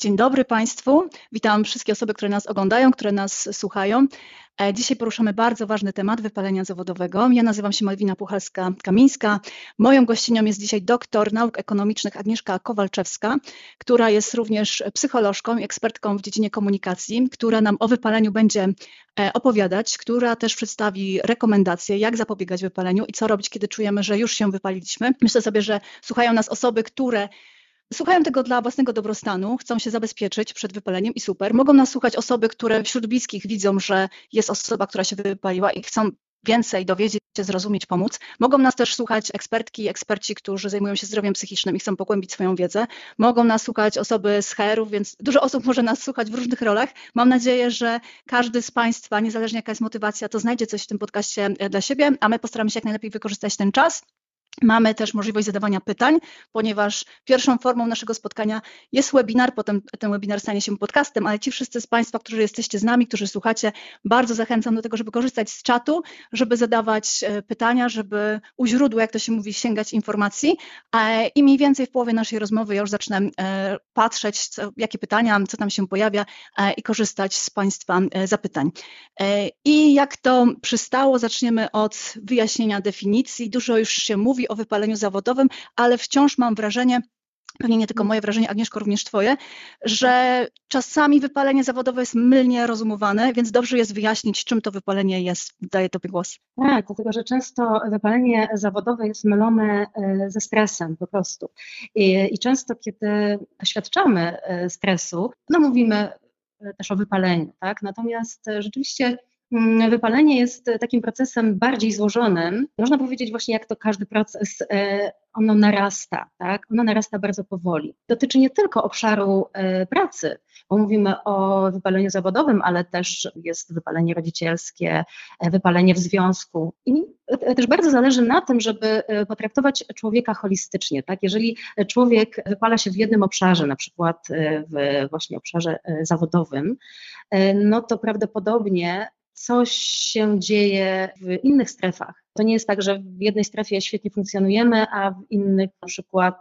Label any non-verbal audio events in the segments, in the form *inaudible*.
Dzień dobry Państwu. Witam wszystkie osoby, które nas oglądają, które nas słuchają. E, dzisiaj poruszamy bardzo ważny temat wypalenia zawodowego. Ja nazywam się Malwina Puchalska-Kamińska. Moją gościnią jest dzisiaj doktor nauk ekonomicznych Agnieszka Kowalczewska, która jest również psycholożką i ekspertką w dziedzinie komunikacji, która nam o wypaleniu będzie e, opowiadać, która też przedstawi rekomendacje, jak zapobiegać wypaleniu i co robić, kiedy czujemy, że już się wypaliliśmy. Myślę sobie, że słuchają nas osoby, które Słuchają tego dla własnego dobrostanu, chcą się zabezpieczyć przed wypaleniem i super. Mogą nas słuchać osoby, które wśród bliskich widzą, że jest osoba, która się wypaliła i chcą więcej dowiedzieć się, zrozumieć, pomóc. Mogą nas też słuchać ekspertki eksperci, którzy zajmują się zdrowiem psychicznym i chcą pogłębić swoją wiedzę. Mogą nas słuchać osoby z HR-ów, więc dużo osób może nas słuchać w różnych rolach. Mam nadzieję, że każdy z Państwa, niezależnie jaka jest motywacja, to znajdzie coś w tym podcaście dla siebie, a my postaramy się jak najlepiej wykorzystać ten czas Mamy też możliwość zadawania pytań, ponieważ pierwszą formą naszego spotkania jest webinar, potem ten webinar stanie się podcastem, ale ci wszyscy z Państwa, którzy jesteście z nami, którzy słuchacie, bardzo zachęcam do tego, żeby korzystać z czatu, żeby zadawać e, pytania, żeby u źródła, jak to się mówi, sięgać informacji e, i mniej więcej w połowie naszej rozmowy ja już zacznę e, patrzeć, co, jakie pytania, co tam się pojawia i korzystać z Państwa zapytań. I jak to przystało, zaczniemy od wyjaśnienia definicji. Dużo już się mówi, mówi o wypaleniu zawodowym, ale wciąż mam wrażenie, pewnie nie tylko moje wrażenie, Agnieszko, również Twoje, że czasami wypalenie zawodowe jest mylnie rozumowane, więc dobrze jest wyjaśnić, czym to wypalenie jest. Daję Tobie głos. Tak, dlatego że często wypalenie zawodowe jest mylone e, ze stresem po prostu. I, i często, kiedy doświadczamy e, stresu, no mówimy e, też o wypaleniu, tak? Natomiast rzeczywiście Mm, wypalenie jest takim procesem bardziej złożonym. Można powiedzieć właśnie, jak to każdy proces, e, ono narasta, tak? Ono narasta bardzo powoli. Dotyczy nie tylko obszaru e, pracy, bo mówimy o wypaleniu zawodowym, ale też jest wypalenie rodzicielskie, e, wypalenie w związku. I też bardzo zależy na tym, żeby potraktować człowieka holistycznie, tak? Jeżeli człowiek wypala się w jednym obszarze, na przykład w właśnie obszarze zawodowym, no to prawdopodobnie coś się dzieje w innych strefach. To nie jest tak, że w jednej strefie świetnie funkcjonujemy, a w innych na przykład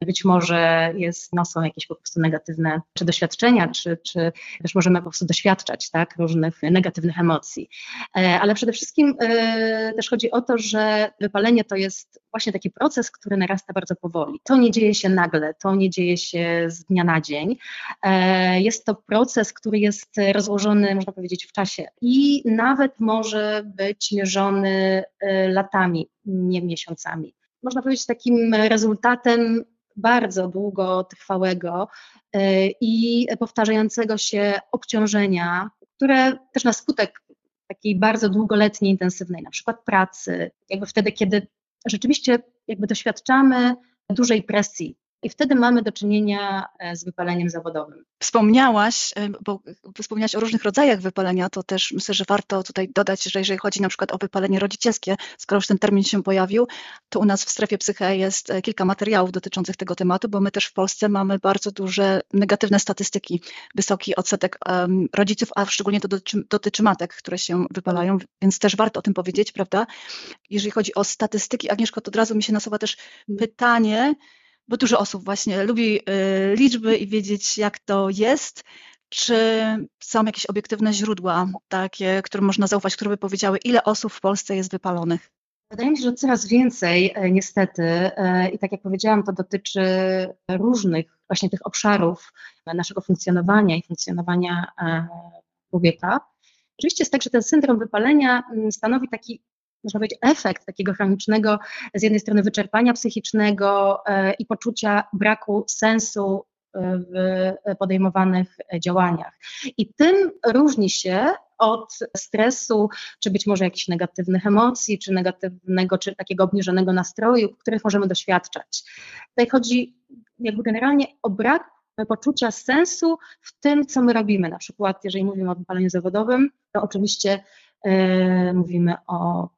być może jest, no, są jakieś po prostu negatywne czy doświadczenia, czy, czy też możemy po prostu doświadczać tak, różnych negatywnych emocji. E, ale przede wszystkim e, też chodzi o to, że wypalenie to jest właśnie taki proces, który narasta bardzo powoli. To nie dzieje się nagle, to nie dzieje się z dnia na dzień. E, jest to proces, który jest rozłożony, można powiedzieć, w czasie i nawet może być mierzony latami, nie miesiącami można powiedzieć, takim rezultatem bardzo długotrwałego e, i powtarzającego się obciążenia, które też na skutek takiej bardzo długoletniej, intensywnej na przykład pracy, jakby wtedy, kiedy rzeczywiście jakby doświadczamy dużej presji i wtedy mamy do czynienia e, z wypaleniem zawodowym. Wspomniałaś, e, bo wspomniałaś o różnych rodzajach wypalenia, to też myślę, że warto tutaj dodać, że jeżeli chodzi na przykład o wypalenie rodzicielskie, skoro już ten termin się pojawił, to u nas w strefie psyche jest e, kilka materiałów dotyczących tego tematu, bo my też w Polsce mamy bardzo duże negatywne statystyki, wysoki odsetek um, rodziców, a szczególnie to dotyczy, dotyczy matek, które się wypalają, więc też warto o tym powiedzieć, prawda? Jeżeli chodzi o statystyki, Agnieszko, to od razu mi się nasuwa też pytanie, bo dużo osób właśnie lubi y, liczby i wiedzieć, jak to jest. Czy są jakieś obiektywne źródła, takie, którym można zaufać, które by powiedziały, ile osób w Polsce jest wypalonych? Wydaje mi się, że coraz więcej e, niestety e, i tak jak powiedziałam, to dotyczy różnych właśnie tych obszarów naszego funkcjonowania i funkcjonowania e, człowieka. Oczywiście jest tak, że ten syndrom wypalenia mm, stanowi taki można powiedzieć, efekt takiego chronicznego z jednej strony wyczerpania psychicznego e, i poczucia braku sensu e, w podejmowanych działaniach. I tym różni się od stresu, czy być może jakichś negatywnych emocji, czy negatywnego, czy takiego obniżonego nastroju, których możemy doświadczać. Tutaj chodzi jakby generalnie o brak poczucia sensu w tym, co my robimy. Na przykład, jeżeli mówimy o wypaleniu zawodowym, to oczywiście yy, mówimy o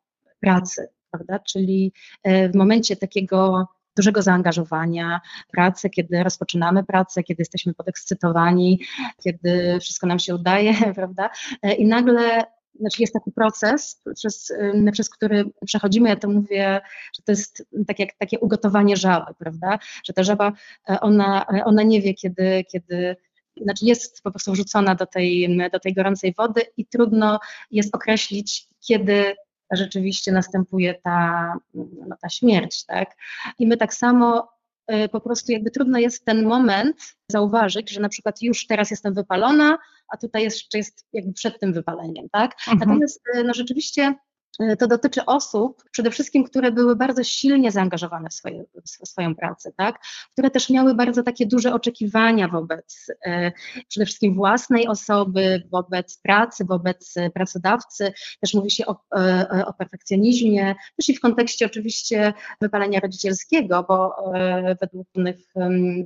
pracy, prawda? Czyli e, w momencie takiego dużego zaangażowania, pracy, kiedy rozpoczynamy pracę, kiedy jesteśmy podekscytowani, kiedy wszystko nam się udaje, *laughs* prawda? I nagle znaczy jest taki proces, przez, przez który przechodzimy, ja to mówię, że to jest tak jak takie ugotowanie żaby, prawda? Że ta żaba, e, ona, ona nie wie, kiedy, kiedy znaczy jest po prostu wrzucona do tej, do tej gorącej wody i trudno jest określić, kiedy rzeczywiście następuje ta, no, ta śmierć, tak? I my tak samo y, po prostu jakby trudno jest ten moment zauważyć, że na przykład już teraz jestem wypalona, a tutaj jeszcze jest jakby przed tym wypaleniem, tak? Mhm. Natomiast y, no rzeczywiście E, to dotyczy osób, przede wszystkim, które były bardzo silnie zaangażowane w, swoje, w swoją pracę, tak? które też miały bardzo takie duże oczekiwania wobec e, przede wszystkim własnej osoby, wobec pracy, wobec pracodawcy. Też mówi się o, e, o perfekcjonizmie, też i w kontekście oczywiście wypalenia rodzicielskiego, bo e, według pewnych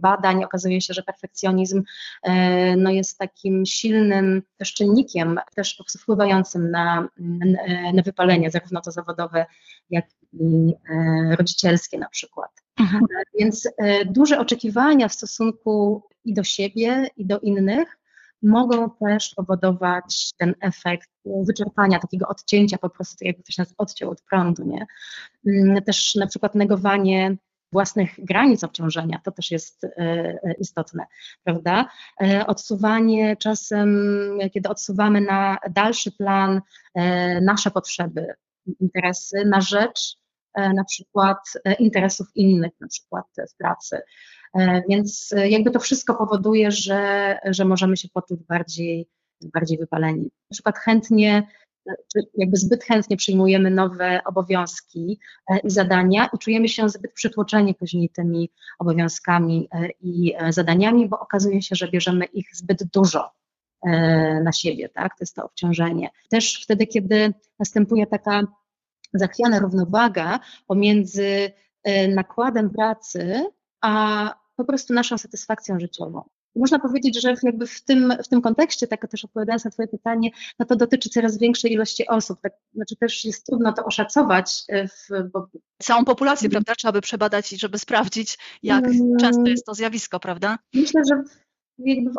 badań okazuje się, że perfekcjonizm e, no, jest takim silnym też czynnikiem, też wpływającym na, na wypalenie zarówno to zawodowe, jak i e, rodzicielskie na przykład. Mhm. Więc e, duże oczekiwania w stosunku i do siebie, i do innych mogą też powodować ten efekt wyczerpania, takiego odcięcia po prostu, tak jakby ktoś nas odciął od prądu, nie? Mm, też na przykład negowanie własnych granic obciążenia, to też jest e, istotne, prawda? Odsuwanie czasem, kiedy odsuwamy na dalszy plan nasze potrzeby, interesy na rzecz e, na przykład e, interesów innych, na przykład w pracy. E, więc jakby to wszystko powoduje, że, że możemy się poczuć bardziej, bardziej wypaleni. Na przykład chętnie, jakby zbyt chętnie przyjmujemy nowe obowiązki i zadania i czujemy się zbyt przytłoczeni później tymi obowiązkami i zadaniami, bo okazuje się, że bierzemy ich zbyt dużo na siebie, tak? To jest to obciążenie. Też wtedy, kiedy następuje taka zachwiana równowaga pomiędzy e, nakładem pracy, a po prostu naszą satysfakcją życiową. Można powiedzieć, że jakby w tym, w tym kontekście, tak też odpowiadając na Twoje pytanie, no to dotyczy coraz większej ilości osób. Tak, znaczy też jest trudno to oszacować. E, w, bo... Całą populację, prawda? Trzeba by przebadać i żeby sprawdzić, jak hmm. często jest to zjawisko, prawda? Myślę, że jakby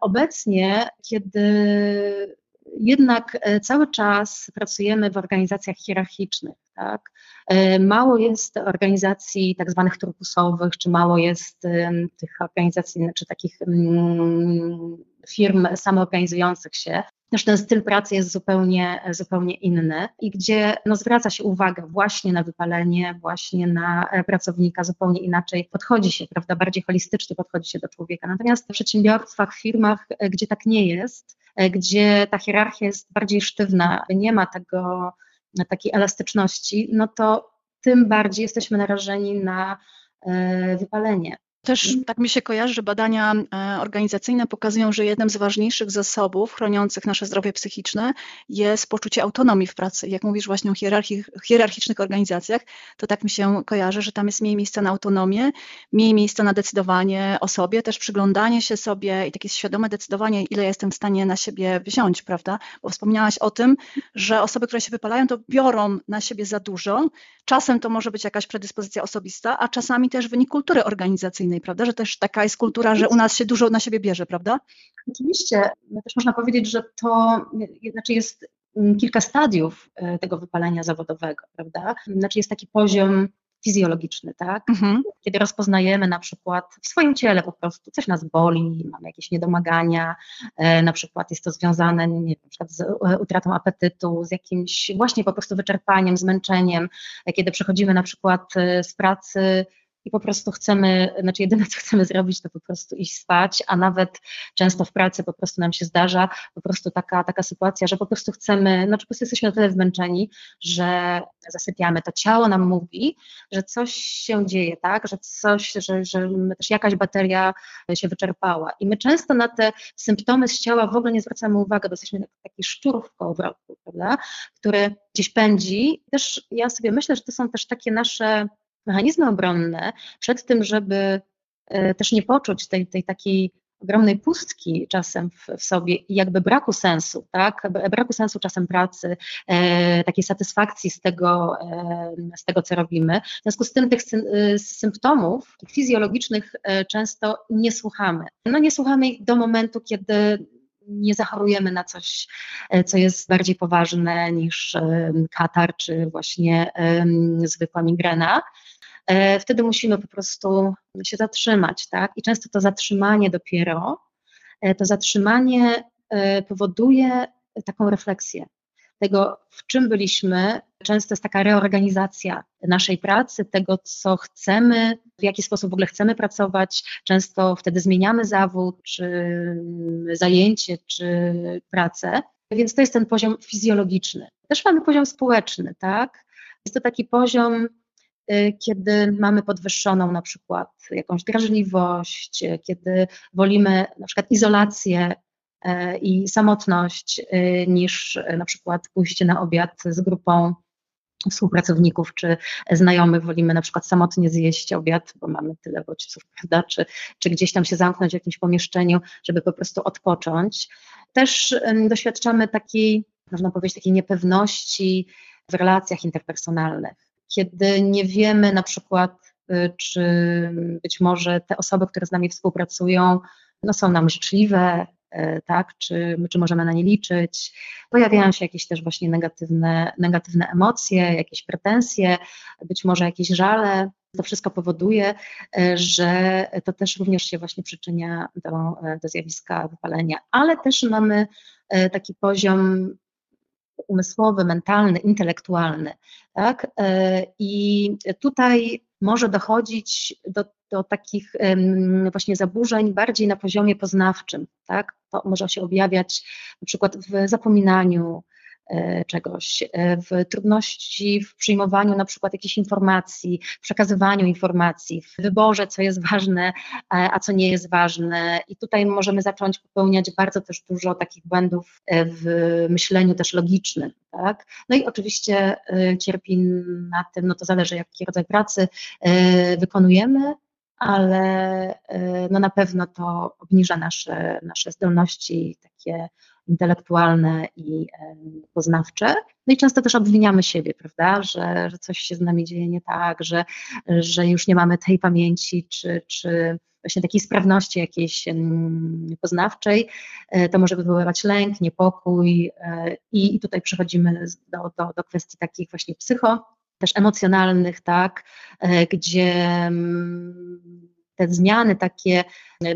obecnie, kiedy jednak e, cały czas pracujemy w organizacjach hierarchicznych. Tak? E, mało jest organizacji tak zwanych turkusowych, czy mało jest tych organizacji, czy takich mm, firm samoorganizujących się. Też ten styl pracy jest zupełnie, zupełnie inny i gdzie no, zwraca się uwagę właśnie na wypalenie, właśnie na e, pracownika, zupełnie inaczej podchodzi się, prawda, bardziej holistycznie podchodzi się do człowieka. Natomiast w przedsiębiorstwach, firmach, gdzie tak nie jest, E, gdzie ta hierarchia jest bardziej sztywna, nie ma tego, takiej elastyczności, no to tym bardziej jesteśmy narażeni na e, wypalenie. Też mhm. tak mi się kojarzy, że badania e, organizacyjne pokazują, że jednym z ważniejszych zasobów chroniących nasze zdrowie psychiczne jest poczucie autonomii w pracy. Jak mówisz właśnie o hierarchii, hierarchicznych organizacjach, to tak mi się kojarzy, że tam jest mniej miejsca na autonomię, mniej miejsca na decydowanie o sobie, też przyglądanie się sobie i takie świadome decydowanie, ile jestem w stanie na siebie wziąć, prawda? Bo wspomniałaś o tym, że osoby, które się wypalają, to biorą na siebie za dużo. Czasem to może być jakaś predyspozycja osobista, a czasami też wynik kultury organizacyjnej prawda? Że też taka jest kultura, że u nas się dużo na siebie bierze, prawda? Oczywiście. Też można powiedzieć, że to znaczy jest mm, kilka stadiów e, tego wypalenia zawodowego, prawda? Znaczy jest taki poziom fizjologiczny, tak? Mhm. Kiedy rozpoznajemy na przykład w swoim ciele po prostu coś nas boli, mamy jakieś niedomagania, e, na przykład jest to związane nie, na przykład z e, utratą apetytu, z jakimś właśnie po prostu wyczerpaniem, zmęczeniem, kiedy przechodzimy na przykład z pracy i po prostu chcemy, znaczy jedyne co chcemy zrobić, to po prostu iść spać, a nawet często w pracy po prostu nam się zdarza po prostu taka, taka sytuacja, że po prostu chcemy, znaczy po prostu jesteśmy na tyle zmęczeni, że zasypiamy. To ciało nam mówi, że coś się dzieje, tak, że coś, że, że też jakaś bateria się wyczerpała. I my często na te symptomy z ciała w ogóle nie zwracamy uwagi, bo jesteśmy taki szczur w kołowrotu, prawda, który gdzieś pędzi. Też ja sobie myślę, że to są też takie nasze mechanizmy obronne przed tym, żeby e, też nie poczuć tej, tej takiej ogromnej pustki czasem w, w, sobie i jakby braku sensu, tak? Braku sensu czasem pracy, e, takiej satysfakcji z tego, e, z tego, co robimy. W związku z tym tych sy e, symptomów fizjologicznych e, często nie słuchamy. No nie słuchamy ich do momentu, kiedy nie zachorujemy na coś, e, co jest bardziej poważne niż katar czy właśnie zwykła migrena. E, wtedy musimy po prostu się zatrzymać, tak? I często to zatrzymanie dopiero, e, to zatrzymanie e, powoduje taką refleksję tego, w czym byliśmy. Często jest taka reorganizacja naszej pracy, tego, co chcemy, w jaki sposób w ogóle chcemy pracować. Często wtedy zmieniamy zawód, czy zajęcie, czy pracę. Więc to jest ten poziom fizjologiczny. Też mamy poziom społeczny, tak? Jest to taki poziom Y, kiedy mamy podwyższoną na przykład jakąś drażliwość, y, kiedy wolimy na przykład izolację i samotność niż na przykład pójście na obiad z grupą współpracowników czy znajomych, wolimy na przykład samotnie zjeść obiad, bo mamy tyle bodźców, prawda, czy, czy gdzieś tam się zamknąć w jakimś pomieszczeniu, żeby po prostu odpocząć. Też doświadczamy takiej, można powiedzieć, takiej niepewności w relacjach interpersonalnych. Kiedy nie wiemy na przykład, y, czy być może te osoby, które z nami współpracują, no są nam życzliwe, y, tak, czy, czy możemy na nie liczyć. Pojawiają się jakieś też właśnie negatywne, negatywne emocje, jakieś pretensje, być może jakieś żale. To wszystko powoduje, y, że to też również się właśnie przyczynia do, do zjawiska wypalenia, ale też mamy taki poziom umysłowy, mentalny, intelektualny. Tak? E, I tutaj może dochodzić do, do takich właśnie zaburzeń bardziej na poziomie poznawczym. Tak? To może się objawiać na przykład w zapominaniu, czegoś, e, w trudności w przyjmowaniu na przykład jakichś informacji, w przekazywaniu informacji, w wyborze, co jest ważne, a co nie jest ważne. I tutaj możemy zacząć popełniać bardzo też dużo takich błędów e, w myśleniu też logicznym. Tak? No i oczywiście cierpi na tym, no to zależy jaki rodzaj pracy wykonujemy, ale no na pewno to obniża nasze, nasze zdolności takie intelektualne i poznawcze. No i często też obwiniamy siebie, prawda, że, że coś się z nami dzieje nie tak, że, że już nie mamy tej pamięci, czy, czy właśnie takiej sprawności jakiejś poznawczej. E, to może wywoływać lęk, niepokój e, i, i tutaj przechodzimy do, do, do kwestii takich właśnie psycho, też emocjonalnych, tak, e, gdzie te zmiany takie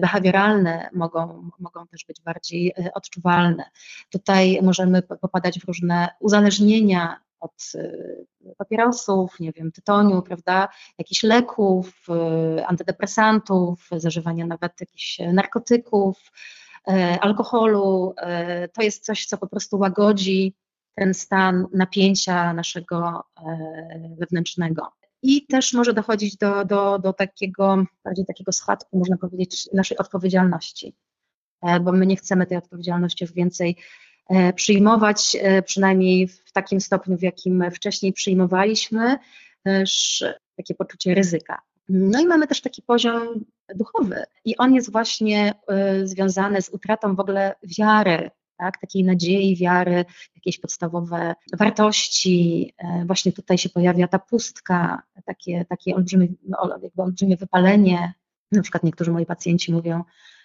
behawioralne mogą, mogą też być bardziej e, odczuwalne. Tutaj możemy popadać w różne uzależnienia od e, papierosów, nie wiem, tytoniu, prawda, jakichś leków, e, antydepresantów, zażywania nawet jakichś narkotyków, alkoholu. To jest coś, co po prostu łagodzi ten stan napięcia naszego wewnętrznego. I też może dochodzić do, do, do takiego, bardziej takiego spadku, można powiedzieć, naszej odpowiedzialności, e, bo my nie chcemy tej odpowiedzialności już więcej e, przyjmować, e, przynajmniej w takim stopniu, w jakim wcześniej przyjmowaliśmy, też takie poczucie ryzyka. No i mamy też taki poziom duchowy i on jest właśnie związany z utratą w ogóle wiary tak, takiej nadziei, wiary, jakieś podstawowe wartości. E, właśnie tutaj się pojawia ta pustka, takie, takie olbrzymie, jakby olbrzymie wypalenie. Na przykład niektórzy moi pacjenci mówią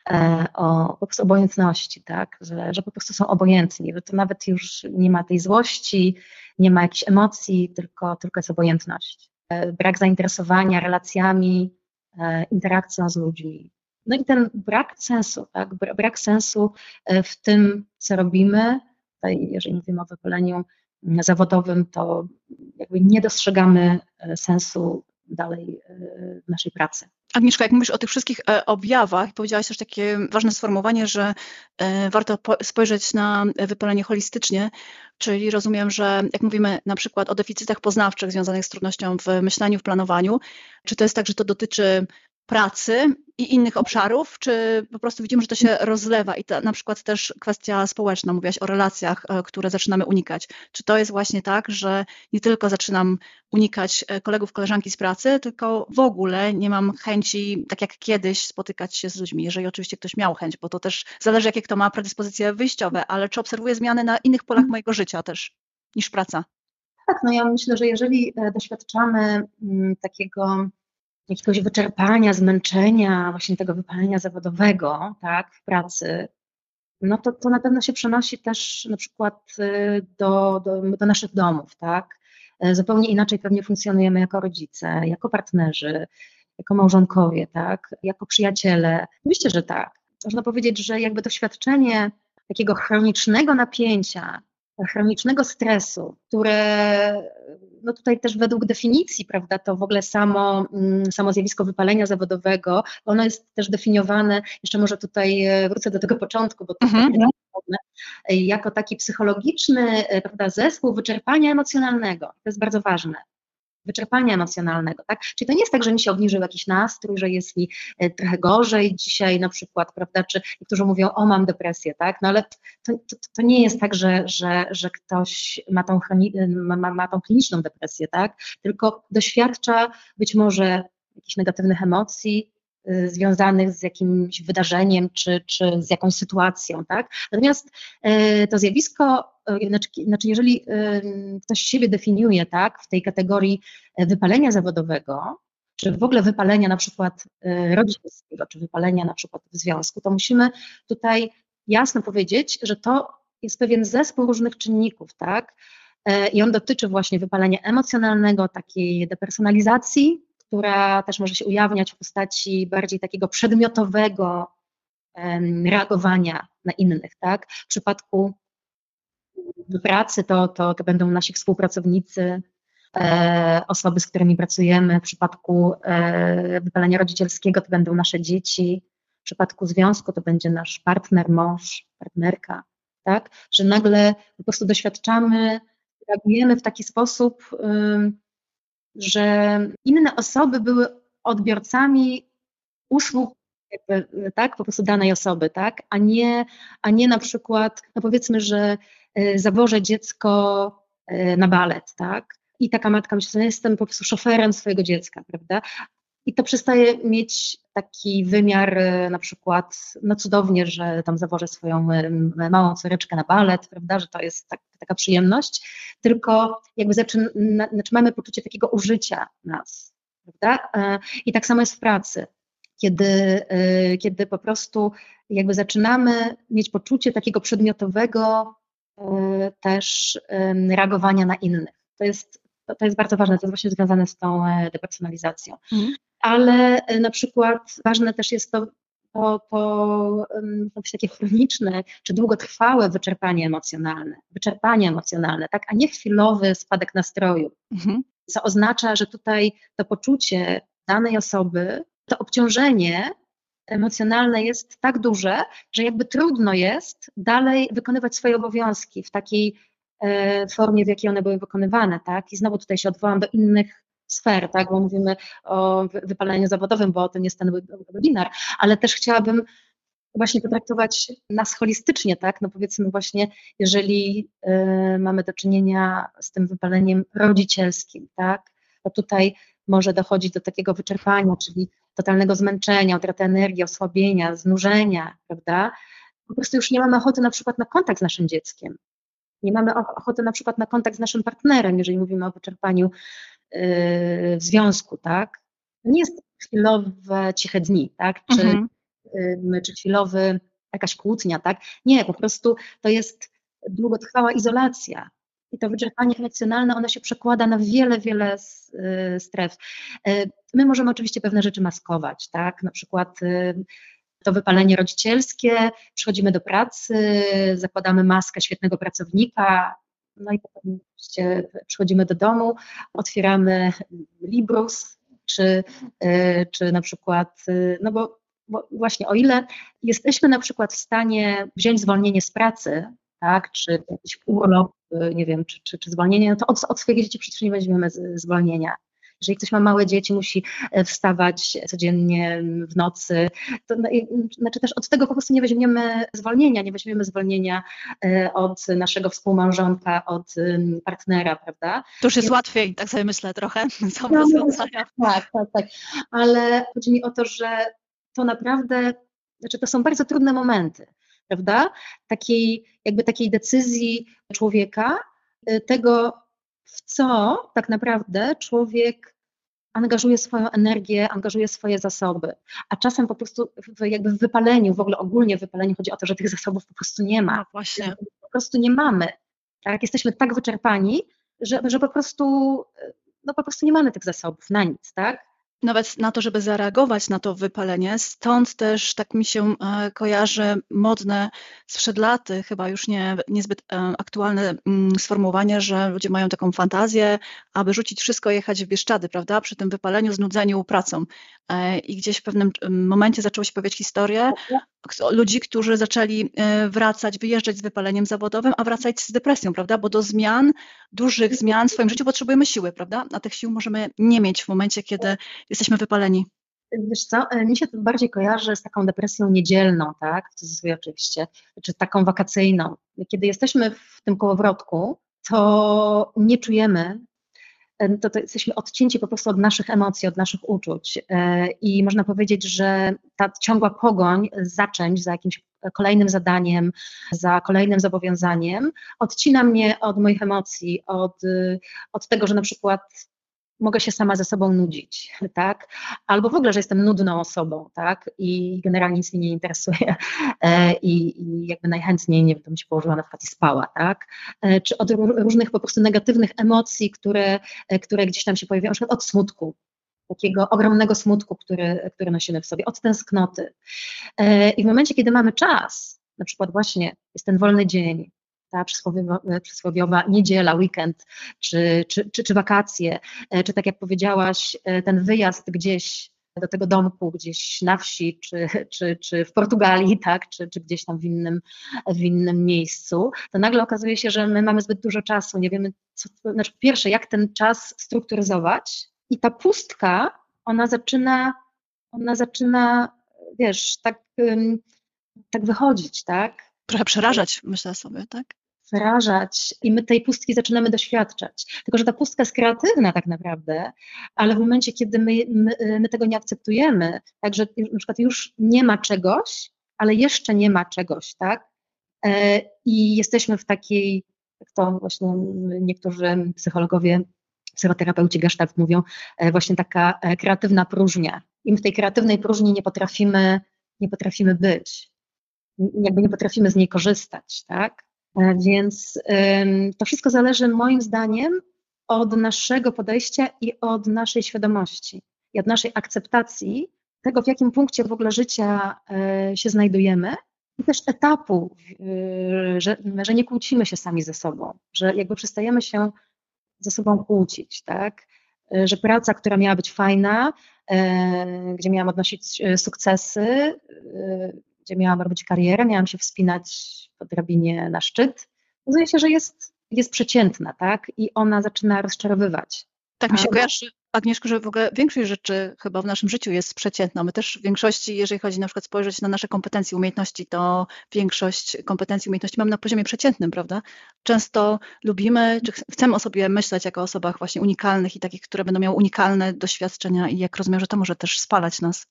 e, o po prostu obojętności, tak, że, że po prostu są obojętni, że to nawet już nie ma tej złości, nie ma jakichś emocji, tylko, tylko jest obojętność. E, brak zainteresowania relacjami, interakcją z ludźmi, no i ten brak sensu, tak? brak sensu e, w tym, co robimy. Tutaj, jeżeli mówimy o wypaleniu mm, zawodowym, to jakby nie dostrzegamy e, sensu dalej e, naszej pracy. Agnieszka, jak mówisz o tych wszystkich objawach, powiedziałaś też takie ważne sformułowanie, że warto spojrzeć na wypalenie holistycznie, czyli rozumiem, że jak mówimy na przykład o deficytach poznawczych związanych z trudnością w myśleniu, w planowaniu, czy to jest tak, że to dotyczy pracy i innych obszarów, czy po prostu widzimy, że to się rozlewa i ta, na przykład też kwestia społeczna, mówiłaś o relacjach, e, które zaczynamy unikać. Czy to jest właśnie tak, że nie tylko zaczynam unikać e, kolegów, koleżanki z pracy, tylko w ogóle nie mam chęci, tak jak kiedyś, spotykać się z ludźmi, jeżeli oczywiście ktoś miał chęć, bo to też zależy, jakie kto ma predyspozycje wyjściowe, ale czy obserwuję zmiany na innych polach mhm. mojego życia też niż praca? Tak, no ja myślę, że jeżeli e, doświadczamy mm, takiego jakiegoś wyczerpania, zmęczenia, właśnie tego wypalenia zawodowego, tak, w pracy, no to, to na pewno się przenosi też na przykład y, do, do, do naszych domów, tak. E, zupełnie inaczej pewnie funkcjonujemy jako rodzice, jako partnerzy, jako małżonkowie, tak, jako przyjaciele. Oczywiście, że tak. Można powiedzieć, że jakby doświadczenie takiego chronicznego napięcia, chronicznego stresu, które no tutaj też według definicji, prawda, to w ogóle samo, mm, samo zjawisko wypalenia zawodowego, ono jest też definiowane, jeszcze może tutaj e, wrócę do tego początku, bo to mhm. jest jako taki psychologiczny e, prawda, zespół wyczerpania emocjonalnego. To jest bardzo ważne wyczerpania emocjonalnego, tak? Czyli to nie jest tak, że mi się obniżył jakiś nastrój, że jest mi e, trochę gorzej dzisiaj na przykład, prawda, czy niektórzy mówią, o mam depresję, tak? No ale to, to, to nie jest tak, że, że, że ktoś ma tą, ma, ma tą kliniczną depresję, tak? Tylko doświadcza być może jakichś negatywnych emocji, związanych z jakimś wydarzeniem czy, czy z jakąś sytuacją, tak? Natomiast y, to zjawisko E, znaczy, znaczy jeżeli ktoś siebie definiuje tak, w tej kategorii wypalenia zawodowego, czy w ogóle wypalenia na przykład rodzicielskiego, czy wypalenia na przykład w związku, to musimy tutaj jasno powiedzieć, że to jest pewien zespół różnych czynników, tak? I on dotyczy właśnie wypalenia emocjonalnego, takiej depersonalizacji, która też może się ujawniać w postaci bardziej takiego przedmiotowego reagowania na innych, tak? W przypadku pracy to, to, to będą nasi współpracownicy, e, osoby, z którymi pracujemy. W przypadku e, wypalenia rodzicielskiego to będą nasze dzieci. W przypadku związku to będzie nasz partner, mąż, partnerka, tak? Że nagle po prostu doświadczamy, reagujemy w taki sposób, że inne osoby były odbiorcami usług jakby, tak, po prostu danej osoby, tak, a nie, a nie na przykład, no powiedzmy, że Y, zawożę dziecko y, na balet, tak? I taka matka myśli, że jestem po prostu szoferem swojego dziecka, prawda? I to przestaje mieć taki wymiar y, na przykład, no cudownie, że tam zawożę swoją małą córeczkę na balet, prawda, że to jest tak, taka przyjemność, tylko jakby zaczyna, znaczy mamy poczucie takiego użycia nas, prawda? I tak samo jest w pracy, kiedy, kiedy po prostu jakby zaczynamy mieć poczucie takiego przedmiotowego też reagowania na innych. To jest, to jest bardzo ważne, to jest właśnie związane z tą e, depersonalizacją. Mhm. Ale e, na przykład ważne też jest to, to, to, to takie chroniczne czy długotrwałe wyczerpanie emocjonalne, wyczerpanie emocjonalne, tak, a nie chwilowy spadek nastroju. Mhm. Co oznacza, że tutaj to poczucie danej osoby, to obciążenie emocjonalne jest tak duże, że jakby trudno jest dalej wykonywać swoje obowiązki w takiej formie, w jakiej one były wykonywane, tak? I znowu tutaj się odwołam do innych sfer, tak? Bo mówimy o wypaleniu zawodowym, bo to nie jest ten webinar, ale też chciałabym właśnie potraktować nas holistycznie, tak? No powiedzmy właśnie, jeżeli y, mamy do czynienia z tym wypaleniem rodzicielskim, tak? To tutaj może dochodzić do takiego wyczerpania, czyli totalnego zmęczenia, utraty energii, osłabienia, znużenia, prawda? Po prostu już nie mamy ochoty na przykład na kontakt z naszym dzieckiem. Nie mamy ochoty na przykład na kontakt z naszym partnerem, jeżeli mówimy o wyczerpaniu yy, związku, tak? To nie jest chwilowe ciche dni, tak? Czy, mhm. yy, czy chwilowy jakaś kłótnia, tak? Nie, po prostu to jest długotrwała izolacja, i to wyczerpanie emocjonalne, ono się przekłada na wiele, wiele y, stref. Y, my możemy oczywiście pewne rzeczy maskować, tak? Na przykład to wypalenie rodzicielskie, przychodzimy do pracy, zakładamy maskę świetnego pracownika, no i potem przychodzimy do domu, otwieramy Librus, czy, czy na przykład, no bo, bo właśnie o ile jesteśmy na przykład w stanie wziąć zwolnienie z pracy, tak, czy jakiś urlop, y, nie wiem, czy, czy, czy zwolnienie, no to od, od swojego dzieci przecież nie weźmiemy zwolnienia. Jeżeli ktoś ma małe dzieci, musi e, wstawać codziennie w nocy, to no znaczy też od tego po prostu nie weźmiemy zwolnienia, nie weźmiemy zwolnienia e, od naszego współmałżonka, od partnera, prawda? To już jest łatwiej, tak sobie myślę trochę, *laughs* są no, rozwiązania. Tak, tak, tak, ale chodzi mi o to, że to naprawdę, znaczy to są bardzo trudne momenty, prawda? Takiej, jakby takiej decyzji człowieka, y, tego, w co tak naprawdę człowiek angażuje swoją energię, angażuje swoje zasoby. A czasem po prostu w, jakby w wypaleniu, w ogóle ogólnie w wypaleniu chodzi o to, że tych zasobów po prostu nie ma. No właśnie. Po prostu nie mamy. Tak? Jesteśmy tak wyczerpani, że, że po prostu no po prostu nie mamy tych zasobów na nic, tak? Nawet na to, żeby zareagować na to wypalenie. Stąd też tak mi się e, kojarzy modne sprzed laty, chyba już nie, niezbyt e, aktualne mm, sformułowanie, że ludzie mają taką fantazję, aby rzucić wszystko, jechać w Bieszczady, prawda, przy tym wypaleniu, znudzeniu pracą. E, I gdzieś w pewnym momencie zaczęło się pojawiać historie ludzi, którzy zaczęli wracać, wyjeżdżać z wypaleniem zawodowym, a wracać z depresją, prawda, bo do zmian, dużych zmian w swoim życiu potrzebujemy siły, prawda, a tych sił możemy nie mieć w momencie, kiedy jesteśmy wypaleni? Wiesz co, e, mi się to bardziej kojarzy z taką depresją niedzielną, tak, w cudzysłowie oczywiście, czy taką wakacyjną. Kiedy jesteśmy w tym kołowrotku, to nie czujemy, e, to, to jesteśmy odcięci po prostu od naszych emocji, od naszych uczuć. E, I można powiedzieć, że ta ciągła pogoń zaczęć za jakimś kolejnym zadaniem, za kolejnym zobowiązaniem, odcina mnie od moich emocji, od, od tego, że na przykład mogę się sama ze sobą nudzić, *laughs* tak? Albo w ogóle, że jestem nudną osobą, tak? I generalnie nic mnie nie interesuje *laughs* e, i, i jakby najchętniej, nie bym się położyła na przykład i spała, tak? E, czy od różnych po prostu negatywnych emocji, które, e, które gdzieś tam się pojawiają, na przykład od smutku, takiego ogromnego smutku, który, który nosimy w sobie, od tęsknoty. I w momencie, kiedy mamy czas, na przykład właśnie jest ten wolny dzień, ta przysłowiowa, e, przysłowiowa niedziela, weekend, czy, czy, czy, czy wakacje, e, czy tak jak powiedziałaś, e, ten wyjazd gdzieś do tego domku gdzieś na wsi, czy, czy, czy w Portugalii, *laughs* tak, czy, czy gdzieś tam w innym, w innym miejscu, to nagle okazuje się, że my mamy zbyt dużo czasu, nie wiemy, co, znaczy pierwsze, jak ten czas strukturyzować i ta pustka, ona zaczyna, ona zaczyna, wiesz, tak, tak wychodzić, tak, trochę przerażać, myślę sobie, tak? Przerażać i my tej pustki zaczynamy doświadczać. Tylko, że ta pustka jest kreatywna tak naprawdę, ale w momencie, kiedy my, my, my tego nie akceptujemy, także na przykład już nie ma czegoś, ale jeszcze nie ma czegoś, tak? E, I jesteśmy w takiej, jak to właśnie niektórzy psychologowie, psychoterapeuci gestalt mówią, e, właśnie taka e, kreatywna próżnia. I my w tej kreatywnej próżni nie potrafimy, nie potrafimy być jakby nie potrafimy z niej korzystać, tak? E, więc to wszystko zależy moim zdaniem od naszego podejścia i od naszej świadomości i od naszej akceptacji tego, w jakim punkcie w ogóle życia e, się znajdujemy i też etapu, e, że, że nie kłócimy się sami ze sobą, że jakby przestajemy się ze sobą kłócić, tak? Że praca, która miała być fajna, gdzie miałam odnosić sukcesy, gdzie miałam robić karierę, miałam się wspinać po drabinie na szczyt, okazuje się, że jest, jest przeciętna, tak? I ona zaczyna rozczarowywać. Tak mi się kojarzy, Agnieszko, że w ogóle większość rzeczy chyba w naszym życiu jest przeciętna. My też w większości, jeżeli chodzi na przykład spojrzeć na nasze kompetencje, umiejętności, to większość kompetencji, umiejętności mamy na poziomie przeciętnym, prawda? Często lubimy, czy chcemy o sobie myśleć jako o osobach właśnie unikalnych i takich, które będą miały unikalne doświadczenia i jak rozumiem, że to może też spalać nas.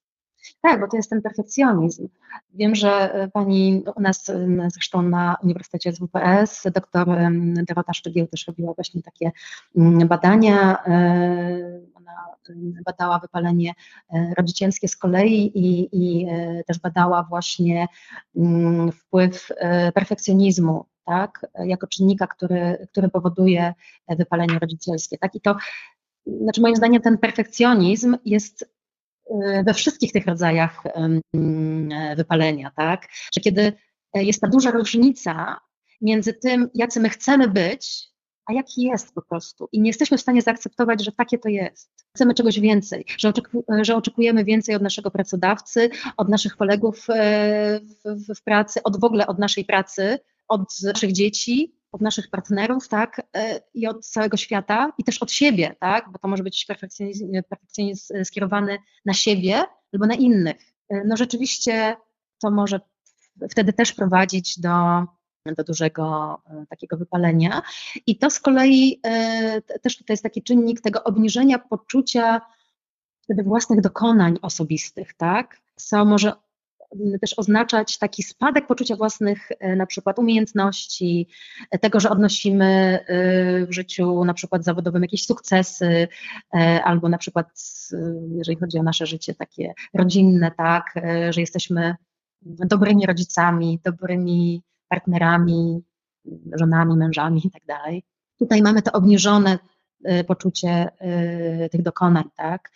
Tak, bo to jest ten perfekcjonizm. Wiem, że e, pani u nas zresztą na Uniwersytecie SWPS, doktor Dorota Szczygieł też robiła właśnie takie mm, badania. E, ona badała wypalenie e, rodzicielskie z kolei i, i też badała właśnie mm, wpływ perfekcjonizmu tak, jako czynnika, który, który powoduje wypalenie rodzicielskie. Tak? I to, znaczy moim zdaniem ten perfekcjonizm jest E, we wszystkich tych rodzajach wypalenia, tak? Że kiedy e, jest ta duża różnica między tym, jacy my chcemy być, a jaki jest po prostu. I nie jesteśmy w stanie zaakceptować, że takie to jest. Chcemy czegoś więcej, że, oczeku, że oczekujemy więcej od naszego pracodawcy, od naszych kolegów e, w, w, w pracy, od w ogóle od naszej pracy, od naszych dzieci, od naszych partnerów, tak, e, i od całego świata, i też od siebie, tak, bo to może być perfekcjonizm, perfekcjonizm skierowany na siebie albo na innych. E, no rzeczywiście to może wtedy też prowadzić do, do dużego e, takiego wypalenia. I to z kolei też tutaj jest taki czynnik tego obniżenia poczucia wtedy własnych dokonań osobistych, tak, co może też oznaczać taki spadek poczucia własnych e, na przykład umiejętności, e, tego, że odnosimy e, w życiu na przykład zawodowym jakieś sukcesy, albo na przykład jeżeli chodzi o nasze życie takie rodzinne, tak, że jesteśmy dobrymi rodzicami, dobrymi partnerami, żonami, mężami i tak dalej. Tutaj mamy to obniżone poczucie tych dokonań, tak?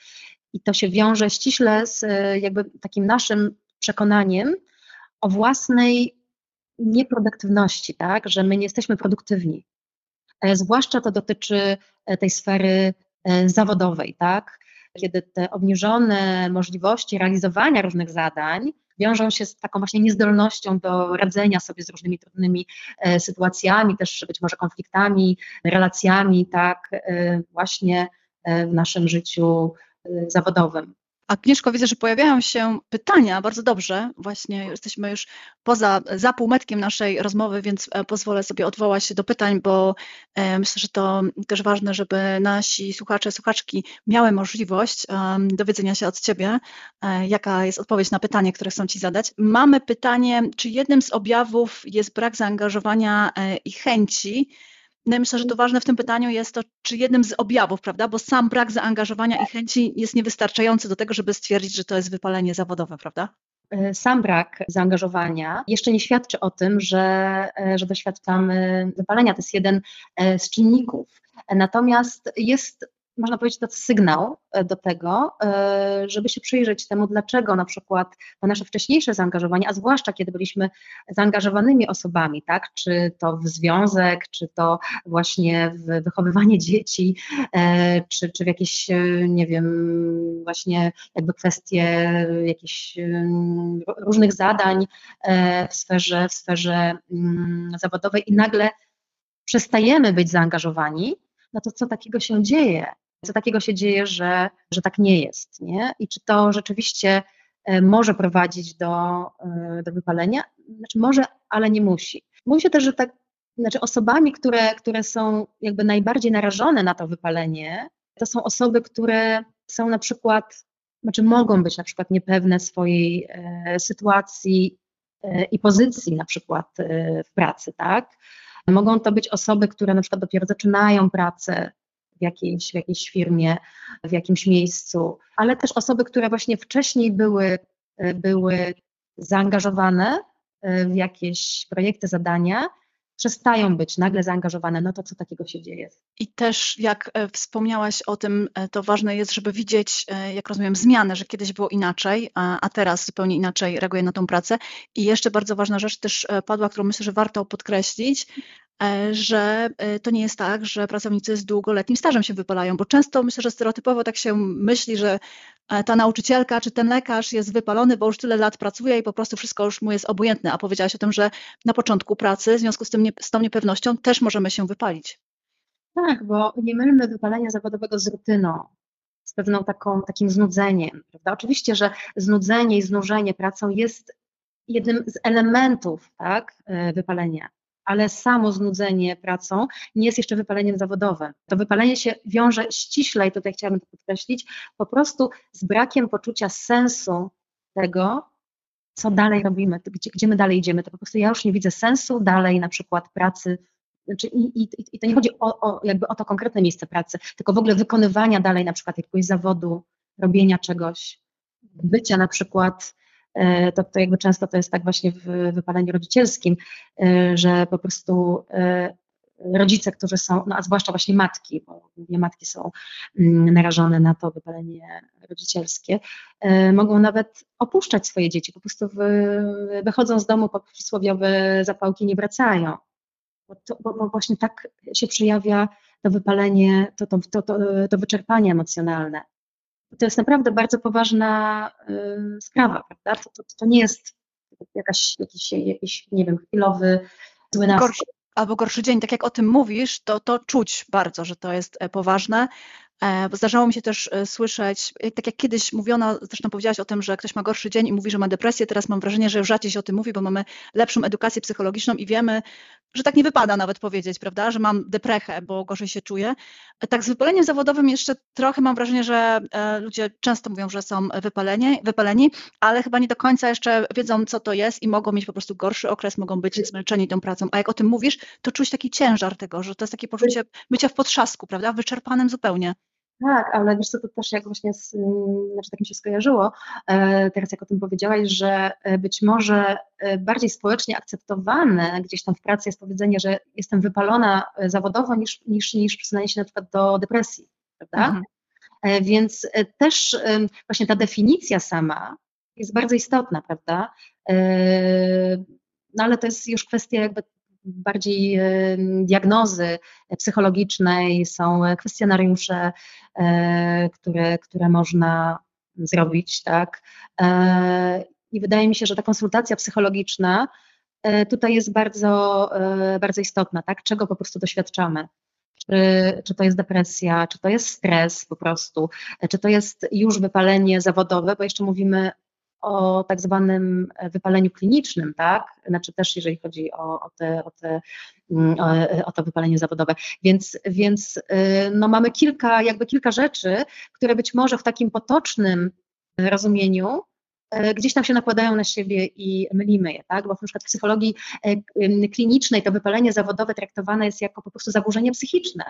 I to się wiąże ściśle z jakby takim naszym przekonaniem o własnej nieproduktywności, tak, że my nie jesteśmy produktywni. E, zwłaszcza to dotyczy e, tej sfery e, zawodowej, tak, kiedy te obniżone możliwości realizowania różnych zadań wiążą się z taką właśnie niezdolnością do radzenia sobie z różnymi trudnymi sytuacjami, też być może konfliktami, relacjami, tak, właśnie w naszym życiu zawodowym. Agnieszko, widzę, że pojawiają się pytania, bardzo dobrze, właśnie jesteśmy już poza, za półmetkiem naszej rozmowy, więc e, pozwolę sobie odwołać się do pytań, bo e, myślę, że to też ważne, żeby nasi słuchacze, słuchaczki miały możliwość dowiedzenia się od Ciebie, e, jaka jest odpowiedź na pytanie, które chcą Ci zadać. Mamy pytanie, czy jednym z objawów jest brak zaangażowania i chęci no i myślę, że to ważne w tym pytaniu jest to, czy jednym z objawów, prawda, bo sam brak zaangażowania i chęci jest niewystarczający do tego, żeby stwierdzić, że to jest wypalenie zawodowe, prawda? E, sam brak zaangażowania jeszcze nie świadczy o tym, że, e, że doświadczamy wypalenia. To jest jeden e, z czynników. Natomiast jest można powiedzieć, to sygnał e, do tego, e, żeby się przyjrzeć temu, dlaczego na przykład to nasze wcześniejsze zaangażowanie, a zwłaszcza kiedy byliśmy zaangażowanymi osobami, tak, czy to w związek, czy to właśnie w wychowywanie dzieci, e, czy, czy w jakieś, nie wiem, właśnie jakby kwestie jakichś różnych zadań w sferze, w sferze mm, zawodowej i nagle przestajemy być zaangażowani, no to co takiego się dzieje? Co takiego się dzieje, że, że tak nie jest, nie? I czy to rzeczywiście e, może prowadzić do, e, do wypalenia? Znaczy może, ale nie musi. Mówi się też, że tak, znaczy osobami, które, które są jakby najbardziej narażone na to wypalenie, to są osoby, które są na przykład, znaczy mogą być na przykład niepewne swojej e, sytuacji e, i pozycji na przykład e, w pracy, tak? Mogą to być osoby, które na przykład dopiero zaczynają pracę w jakiejś, w jakiejś firmie, w jakimś miejscu, ale też osoby, które właśnie wcześniej były, były zaangażowane e, w jakieś projekty, zadania, przestają być nagle zaangażowane, no to co takiego się dzieje? I też jak e, wspomniałaś o tym, e, to ważne jest, żeby widzieć, jak rozumiem, zmianę, że kiedyś było inaczej, a teraz zupełnie inaczej reaguje na tą pracę. I jeszcze bardzo ważna rzecz też padła, którą myślę, że warto podkreślić, E, że e, to nie jest tak, że pracownicy z długoletnim stażem się wypalają, bo często myślę, że stereotypowo tak się myśli, że e, ta nauczycielka czy ten lekarz jest wypalony, bo już tyle lat pracuje i po prostu wszystko już mu jest obojętne, a powiedziałaś o tym, że na początku pracy w związku z, tym, z tą niepewnością też możemy się wypalić. Tak, bo nie mylmy wypalenia zawodowego z rutyną, z pewną taką, takim znudzeniem. Prawda? Oczywiście, że znudzenie i znużenie pracą jest jednym z elementów tak, wypalenia ale samo znudzenie pracą nie jest jeszcze wypaleniem zawodowym. To wypalenie się wiąże ściśle, i tutaj chciałabym to podkreślić, po prostu z brakiem poczucia sensu tego, co dalej robimy, gdzie, gdzie my dalej idziemy. To po prostu ja już nie widzę sensu dalej na przykład pracy znaczy i, i, I, to nie chodzi o, o, jakby o to konkretne miejsce pracy, tylko w ogóle wykonywania dalej na przykład jakiegoś zawodu, robienia czegoś, bycia na przykład to, to jakby często to jest tak właśnie w wypaleniu rodzicielskim, e, że po prostu e, rodzice, którzy są, no a zwłaszcza właśnie matki, bo głównie matki są mm, narażone na to wypalenie rodzicielskie, mogą nawet opuszczać swoje dzieci, po prostu wychodzą z domu po przysłowiowe zapałki nie wracają. Bo, to, bo, bo, właśnie tak się przejawia to wypalenie, to, to, to, to wyczerpanie emocjonalne to jest naprawdę bardzo poważna y, sprawa, prawda? To, to, to nie jest jakaś, jakiś, jakiś, nie wiem, chwilowy zły nastrój. albo gorszy dzień, tak jak o tym mówisz, to, to czuć bardzo, że to jest poważne. E, bo zdarzało mi się też e, słyszeć, e, tak jak kiedyś mówiono, zresztą powiedziałaś o tym, że ktoś ma gorszy dzień i mówi, że ma depresję, teraz mam wrażenie, że rzadziej się o tym mówi, bo mamy lepszą edukację psychologiczną i wiemy, że tak nie wypada nawet powiedzieć, prawda, że mam deprechę, bo gorzej się czuję. Tak z wypaleniem zawodowym jeszcze trochę mam wrażenie, że ludzie często mówią, że są wypaleni, wypaleni, ale chyba nie do końca jeszcze wiedzą, co to jest i mogą mieć po prostu gorszy okres, mogą być zmęczeni tą pracą. A jak o tym mówisz, to czuć taki ciężar tego, że to jest takie poczucie bycia w potrzasku, prawda, wyczerpanym zupełnie. Tak, ale wiesz co, to też jak właśnie, z, mm, znaczy tak mi się skojarzyło, e, teraz jak o tym powiedziałaś, że e, być może e, bardziej społecznie akceptowane gdzieś tam w pracy jest powiedzenie, że jestem wypalona zawodowo niż, niż, niż przyznanie się na przykład do depresji, prawda? Mhm. Więc też właśnie ta definicja sama jest bardzo istotna, prawda? No ale to jest już kwestia jakby bardziej diagnozy psychologicznej, są kwestionariusze, e, które, które można zrobić, tak. E, I wydaje mi się, że ta konsultacja psychologiczna e, tutaj jest bardzo, bardzo istotna, tak, czego po prostu doświadczamy. Czy, czy to jest depresja, czy to jest stres po prostu, czy to jest już wypalenie zawodowe, bo jeszcze mówimy o tak zwanym wypaleniu klinicznym, tak? Znaczy też jeżeli chodzi o, o, te, o, te, mm, o, o to wypalenie zawodowe. Więc, więc y, no mamy kilka, jakby kilka rzeczy, które być może w takim potocznym rozumieniu y, gdzieś tam się nakładają na siebie i mylimy je, tak? Bo na przykład w psychologii klinicznej to wypalenie zawodowe traktowane jest jako po prostu zaburzenie psychiczne.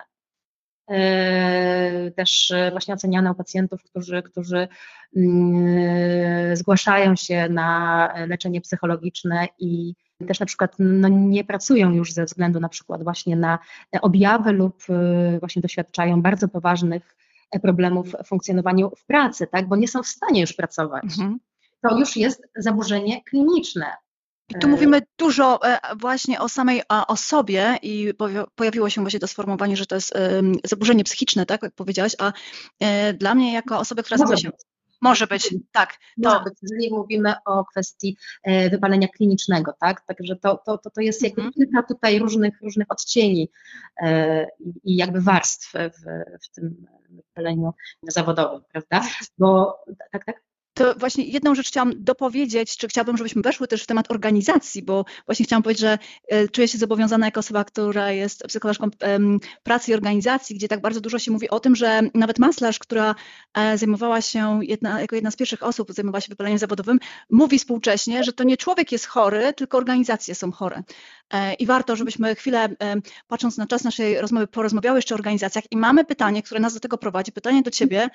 E, też e, właśnie oceniane u pacjentów, którzy, którzy mm, zgłaszają się na leczenie psychologiczne i też na przykład no, nie pracują już ze względu na przykład właśnie na objawy lub e, właśnie doświadczają bardzo poważnych problemów w funkcjonowaniu w pracy, tak, bo nie są w stanie już pracować. Mhm. To już jest zaburzenie kliniczne. I tu mówimy dużo e, właśnie o samej osobie i pojawiło się właśnie to sformułowanie, że to jest zaburzenie psychiczne, tak jak powiedziałaś, a e, dla mnie jako osoby, która zajmuje się... Może być, tak. To... Może być, jeżeli mówimy o kwestii e, wypalenia klinicznego, tak? Także to, to, to, to jest jakby mhm. kilka tutaj różnych, różnych odcieni i jakby warstw w, w tym wypaleniu zawodowym, prawda? Bo tak, tak? To właśnie jedną rzecz chciałam dopowiedzieć, czy chciałabym, żebyśmy weszły też w temat organizacji, bo właśnie chciałam powiedzieć, że e, czuję się zobowiązana jako osoba, która jest psycholożką pracy i organizacji, gdzie tak bardzo dużo się mówi o tym, że nawet maslarz, która e, zajmowała się jedna, jako jedna z pierwszych osób, zajmowała się wypaleniem zawodowym, mówi współcześnie, że to nie człowiek jest chory, tylko organizacje są chore. E, I warto, żebyśmy chwilę, patrząc na czas naszej rozmowy, porozmawiały jeszcze o organizacjach. I mamy pytanie, które nas do tego prowadzi, pytanie do Ciebie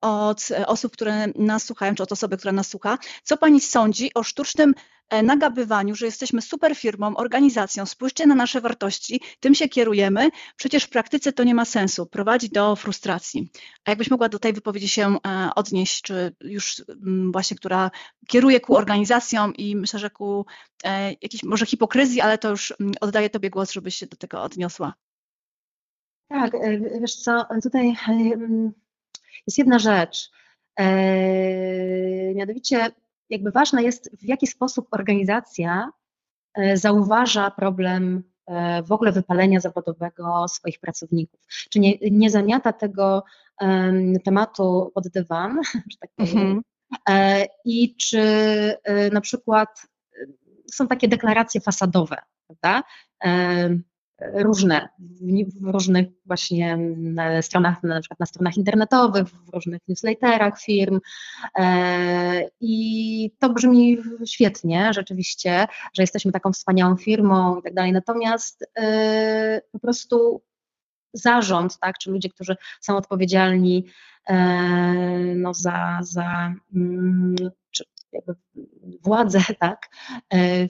od osób, które nas słuchają, czy od osoby, która nas słucha. Co Pani sądzi o sztucznym e, nagabywaniu, że jesteśmy super firmą, organizacją, spójrzcie na nasze wartości, tym się kierujemy, przecież w praktyce to nie ma sensu, prowadzi do frustracji. A jakbyś mogła do tej wypowiedzi się e, odnieść, czy już mm, właśnie, która kieruje ku organizacjom i myślę, że ku e, jakiejś może hipokryzji, ale to już mm, oddaję Tobie głos, żebyś się do tego odniosła. Tak, wiesz co, tutaj jest jedna rzecz. E, mianowicie, jakby ważne jest, w jaki sposób organizacja e, zauważa problem e, w ogóle wypalenia zawodowego swoich pracowników. Czy nie, nie zamiata tego tematu pod dywan, *laughs* że tak powiem, mhm. i czy na przykład są takie deklaracje fasadowe, prawda? Różne, w różnych właśnie stronach, na przykład na stronach internetowych, w różnych newsletterach firm. E, i to brzmi świetnie rzeczywiście, że jesteśmy taką wspaniałą firmą i tak dalej, natomiast e, po prostu zarząd, tak, czy ludzie, którzy są odpowiedzialni e, no, za, za mm, czy jakby władze *laughs* tak, e,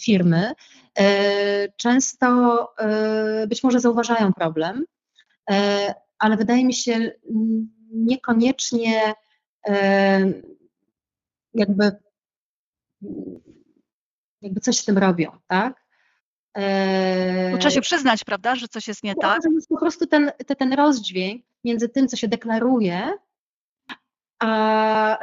firmy, e, często e, być może zauważają problem, ale wydaje mi się niekoniecznie jakby, jakby coś z tym robią, tak? Trzeba się przyznać, prawda, że coś jest nie tak. To jest po prostu ten, ten rozdźwięk między tym, co się deklaruje, a,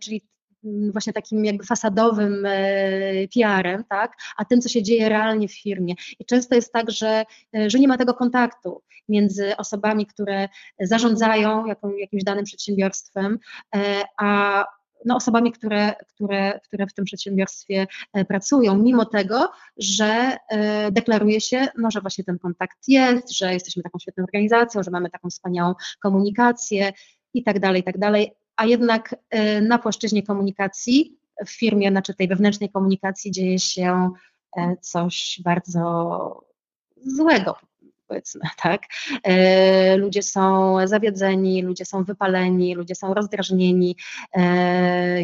czyli mm, właśnie takim jakby fasadowym e, PR-em, tak, a tym, co się dzieje realnie w firmie. I często jest tak, że, e, że nie ma tego kontaktu między osobami, które zarządzają jakimś danym przedsiębiorstwem, a no, osobami, które, które, które w tym przedsiębiorstwie pracują, mimo tego, że deklaruje się, no, że właśnie ten kontakt jest, że jesteśmy taką świetną organizacją, że mamy taką wspaniałą komunikację i tak dalej, i tak dalej, a jednak e, na płaszczyźnie komunikacji w firmie, znaczy tej wewnętrznej komunikacji dzieje się e, coś bardzo złego, powiedzmy, *laughs* tak. E, ludzie są zawiedzeni, ludzie są wypaleni, ludzie są rozdrażnieni,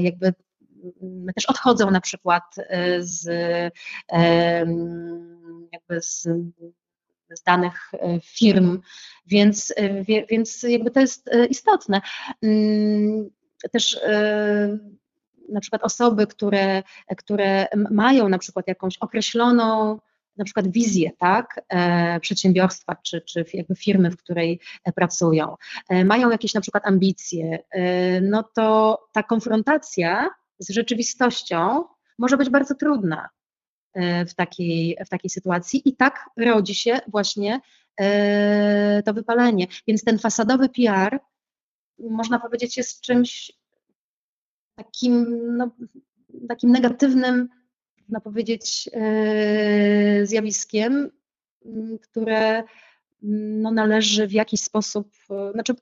jakby też odchodzą na przykład z jakby z z danych e, firm, więc, e, więc jakby to jest e, istotne. Mm, też na przykład osoby, które, które mają na przykład jakąś określoną na przykład wizję, tak, przedsiębiorstwa czy, czy jakby firmy, w której pracują, mają jakieś na przykład ambicje, no to ta konfrontacja z rzeczywistością może być bardzo trudna. E, w takiej, w takiej sytuacji i tak rodzi się właśnie e, to wypalenie. Więc ten fasadowy PR, można powiedzieć, jest czymś takim, no, takim negatywnym, można powiedzieć, e, zjawiskiem, które no, należy w jakiś sposób, znaczy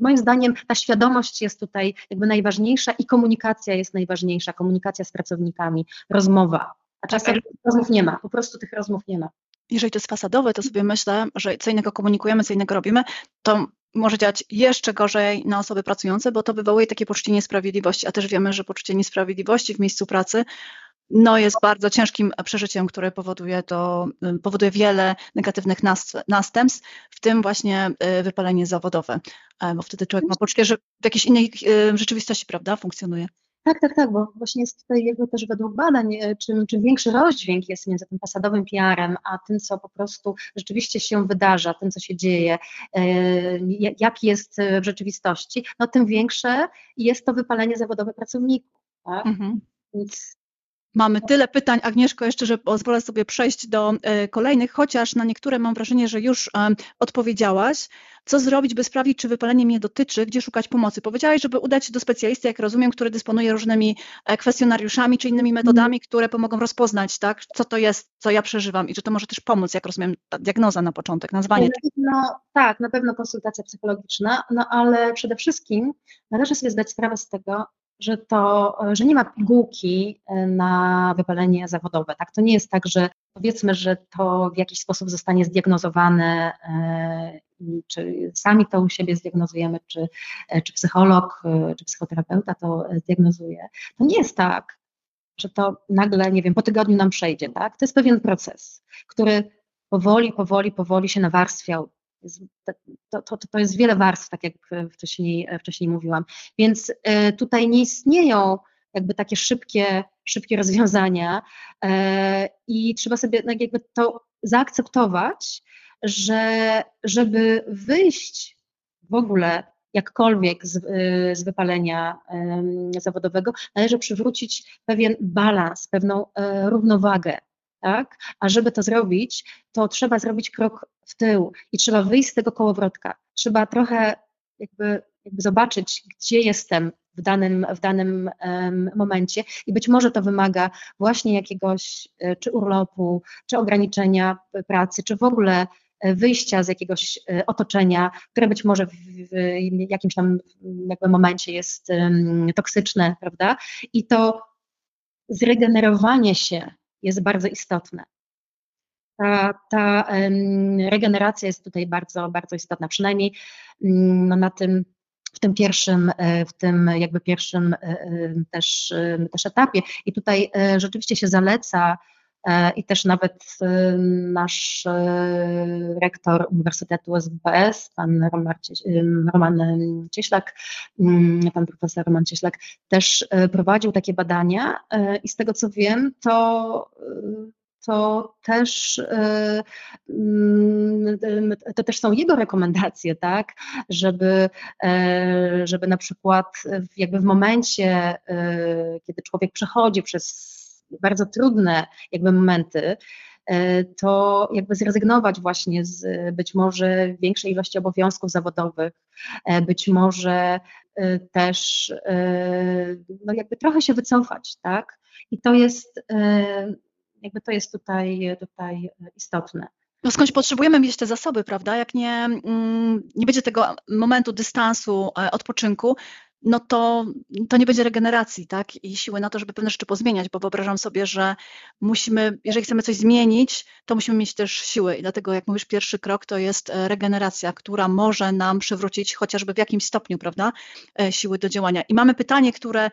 moim zdaniem ta świadomość jest tutaj jakby najważniejsza i komunikacja jest najważniejsza, komunikacja z pracownikami, rozmowa. A czasem tak. rozmów nie ma, po prostu tych rozmów nie ma. Jeżeli to jest fasadowe, to sobie myślę, że co innego komunikujemy, co innego robimy, to może działać jeszcze gorzej na osoby pracujące, bo to wywołuje takie poczucie niesprawiedliwości, a też wiemy, że poczucie niesprawiedliwości w miejscu pracy no jest bardzo ciężkim przeżyciem, które powoduje, to, powoduje wiele negatywnych następstw, w tym właśnie y, wypalenie zawodowe, e, bo wtedy człowiek ma poczucie, że w jakiejś innej y, rzeczywistości prawda, funkcjonuje. Tak, tak, tak, bo właśnie jest tutaj jakby też według badań, e, czym, czym większy rozdźwięk jest między tym fasadowym PR-em, a tym, co po prostu rzeczywiście się wydarza, tym, co się dzieje, e, jaki jest w rzeczywistości, no tym większe jest to wypalenie zawodowe pracowników. Tak? Mhm. Więc Mamy tyle pytań, Agnieszko, jeszcze, że pozwolę sobie przejść do e, kolejnych, chociaż na niektóre mam wrażenie, że już e, odpowiedziałaś. Co zrobić, by sprawdzić, czy wypalenie mnie dotyczy, gdzie szukać pomocy? Powiedziałaś, żeby udać się do specjalisty, jak rozumiem, który dysponuje różnymi e, kwestionariuszami czy innymi metodami, mm. które pomogą rozpoznać, tak, co to jest, co ja przeżywam i czy to może też pomóc, jak rozumiem, ta diagnoza na początek, nazwanie. No, tak, na pewno konsultacja psychologiczna, no ale przede wszystkim należy sobie zdać sprawę z tego, że to, że nie ma pigułki e, na wypalenie zawodowe. Tak? To nie jest tak, że powiedzmy, że to w jakiś sposób zostanie zdiagnozowane, e, czy sami to u siebie zdiagnozujemy, czy, e, czy psycholog, czy psychoterapeuta to zdiagnozuje. To nie jest tak, że to nagle, nie wiem, po tygodniu nam przejdzie, tak? To jest pewien proces, który powoli, powoli, powoli się nawarstwiał to, to, to jest wiele warstw, tak jak wcześniej, wcześniej mówiłam. Więc e, tutaj nie istnieją jakby takie szybkie, szybkie rozwiązania e, i trzeba sobie tak jakby to zaakceptować, że żeby wyjść w ogóle jakkolwiek z, e, z wypalenia zawodowego, należy przywrócić pewien balans, pewną równowagę tak? A żeby to zrobić, to trzeba zrobić krok w tył i trzeba wyjść z tego kołowrotka. Trzeba trochę jakby, jakby zobaczyć, gdzie jestem w danym, w danym um, momencie i być może to wymaga właśnie jakiegoś e, czy urlopu, czy ograniczenia pracy, czy w ogóle e, wyjścia z jakiegoś e, otoczenia, które być może w, jakimś tam jakby momencie jest um, toksyczne, prawda? I to zregenerowanie się jest bardzo istotne. Ta, ta regeneracja jest tutaj bardzo, bardzo istotna, przynajmniej mm, no, na tym w tym pierwszym, e, w tym jakby pierwszym e, e, też, też etapie. I tutaj rzeczywiście się zaleca i też nawet nasz rektor Uniwersytetu SWPS, pan Roman Cieślak, mm, pan profesor Roman Cieślak też prowadził takie badania i z tego co wiem, to to też, to też są jego rekomendacje, tak, żeby, żeby na przykład jakby w momencie, kiedy człowiek przechodzi przez bardzo trudne jakby momenty, E, to jakby zrezygnować właśnie z być może większej ilości obowiązków zawodowych, e, być może e, też no jakby trochę się wycofać, tak? I to jest jakby to jest tutaj, tutaj istotne. No skądś potrzebujemy mieć te zasoby, prawda? Jak nie, mm, nie będzie tego momentu dystansu, odpoczynku, no to, to nie będzie regeneracji, tak? I siły na to, żeby pewne rzeczy pozmieniać, bo wyobrażam sobie, że musimy, jeżeli chcemy coś zmienić, to musimy mieć też siły. I dlatego, jak mówisz, pierwszy krok to jest e, regeneracja, która może nam przywrócić chociażby w jakimś stopniu, prawda, e, siły do działania. I mamy pytanie, które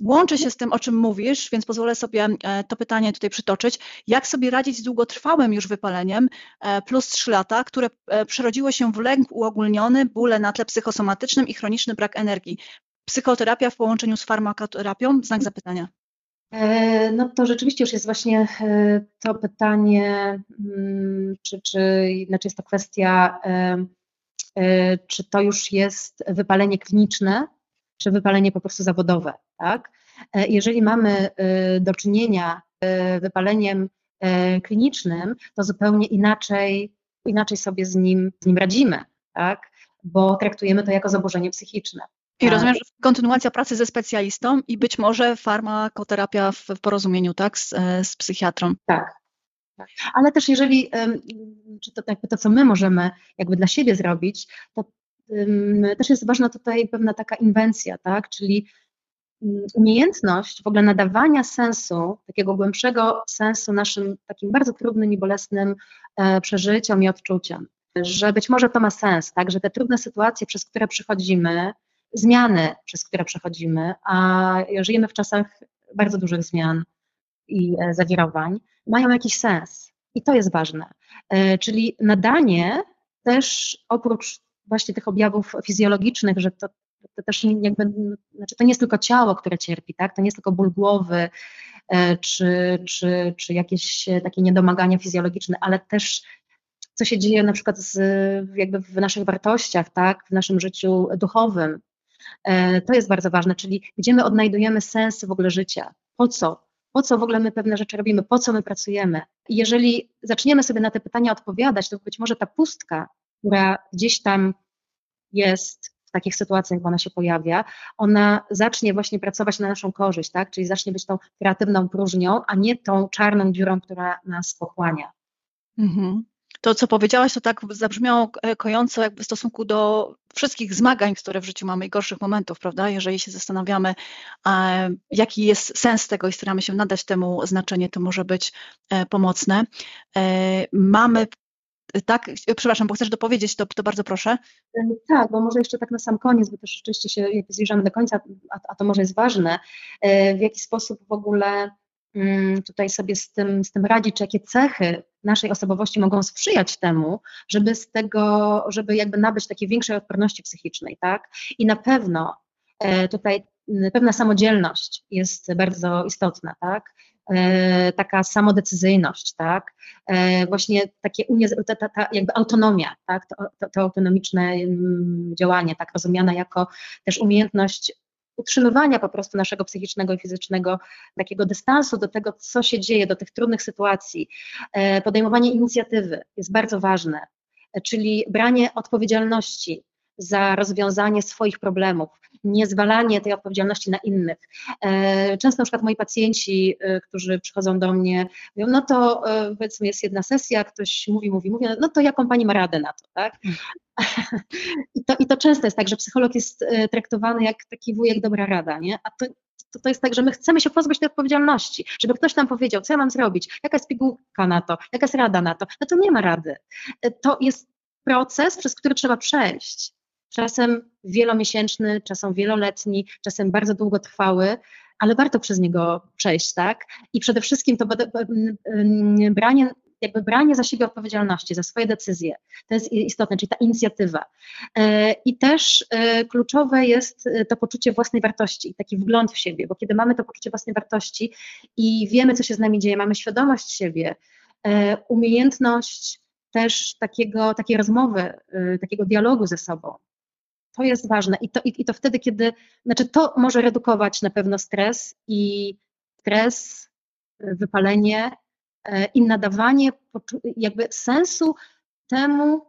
łączy się z tym, o czym mówisz, więc pozwolę sobie e, to pytanie tutaj przytoczyć. Jak sobie radzić z długotrwałym już wypaleniem e, plus 3 lata, które e, przerodziło się w lęk uogólniony, bóle na tle psychosomatycznym i chroniczny brak energii? Psychoterapia w połączeniu z farmakoterapią? Znak zapytania. No to rzeczywiście już jest właśnie to pytanie, mm, czy, czy znaczy jest to kwestia, czy to już jest wypalenie kliniczne, czy wypalenie po prostu zawodowe. Tak? E, jeżeli mamy e, do czynienia z e, wypaleniem klinicznym, to zupełnie inaczej, inaczej sobie z nim, z nim radzimy, tak? bo traktujemy to jako zaburzenie psychiczne. I rozumiem, że kontynuacja pracy ze specjalistą i być może farmakoterapia w, w porozumieniu tak, z, z psychiatrą. Tak, tak. Ale też jeżeli, czy to, jakby to, co my możemy jakby dla siebie zrobić, to też jest ważna tutaj pewna taka inwencja, tak? czyli mm, umiejętność w ogóle nadawania sensu, takiego głębszego sensu naszym takim bardzo trudnym i bolesnym e, przeżyciom i odczuciom. Że być może to ma sens, tak? że te trudne sytuacje, przez które przechodzimy, zmiany, przez które przechodzimy, a żyjemy w czasach bardzo dużych zmian i e, zawirowań, mają jakiś sens. I to jest ważne. E, czyli nadanie też oprócz właśnie tych objawów fizjologicznych, że to, to też jakby, znaczy to nie jest tylko ciało, które cierpi, tak? to nie jest tylko ból głowy, e, czy, czy, czy jakieś takie niedomagania fizjologiczne, ale też co się dzieje na przykład z, jakby w naszych wartościach, tak? w naszym życiu duchowym. E, to jest bardzo ważne, czyli gdzie my odnajdujemy sens w ogóle życia, po co, po co w ogóle my pewne rzeczy robimy, po co my pracujemy. Jeżeli zaczniemy sobie na te pytania odpowiadać, to być może ta pustka która gdzieś tam jest w takich sytuacjach, jak ona się pojawia, ona zacznie właśnie pracować na naszą korzyść, tak? Czyli zacznie być tą kreatywną próżnią, a nie tą czarną dziurą, która nas pochłania. Mhm. To, co powiedziałaś, to tak zabrzmiało e, kojąco jakby w stosunku do wszystkich zmagań, które w życiu mamy i gorszych momentów, prawda? Jeżeli się zastanawiamy, e, jaki jest sens tego i staramy się nadać temu znaczenie, to może być e, pomocne. Mamy tak, przepraszam, bo chcesz dopowiedzieć, to, to bardzo proszę. Tak, bo może jeszcze tak na sam koniec, bo też rzeczywiście się zbliżamy do końca, a, a to może jest ważne, e, w jaki sposób w ogóle mm, tutaj sobie z tym, z tym radzić, czy jakie cechy naszej osobowości mogą sprzyjać temu, żeby z tego, żeby jakby nabyć takiej większej odporności psychicznej, tak? I na pewno e, tutaj pewna samodzielność jest bardzo istotna, tak? E, taka samodecyzyjność, tak? E, właśnie takie ta, ta, ta jakby autonomia, tak? To, to, to autonomiczne mm, działanie, tak rozumiane jako też umiejętność utrzymywania po prostu naszego psychicznego i fizycznego takiego dystansu do tego, co się dzieje, do tych trudnych sytuacji. E, podejmowanie inicjatywy jest bardzo ważne, czyli branie odpowiedzialności za rozwiązanie swoich problemów, nie zwalanie tej odpowiedzialności na innych. E, często na przykład moi pacjenci, e, którzy przychodzą do mnie, mówią, no to e, powiedzmy jest jedna sesja, ktoś mówi, mówi, mówi, no to jaką pani ma radę na to, tak? *laughs* I to, I to często jest tak, że psycholog jest traktowany jak taki wujek dobra rada, nie? A to, to, to jest tak, że my chcemy się pozbyć tej odpowiedzialności, żeby ktoś nam powiedział, co ja mam zrobić, jaka jest pigułka na to, jaka jest rada na to. No to nie ma rady. To jest proces, przez który trzeba przejść czasem wielomiesięczny, czasem wieloletni, czasem bardzo długotrwały, ale warto przez niego przejść, tak? I przede wszystkim to branie jakby branie za siebie odpowiedzialności, za swoje decyzje. To jest istotne, czyli ta inicjatywa. E, I też e, kluczowe jest to poczucie własnej wartości, taki wgląd w siebie, bo kiedy mamy to poczucie własnej wartości i wiemy, co się z nami dzieje, mamy świadomość siebie, umiejętność też takiego, takiej rozmowy, takiego dialogu ze sobą, to jest ważne i to, i, i to wtedy, kiedy, znaczy to może redukować na pewno stres i stres, wypalenie e, i nadawanie jakby sensu temu,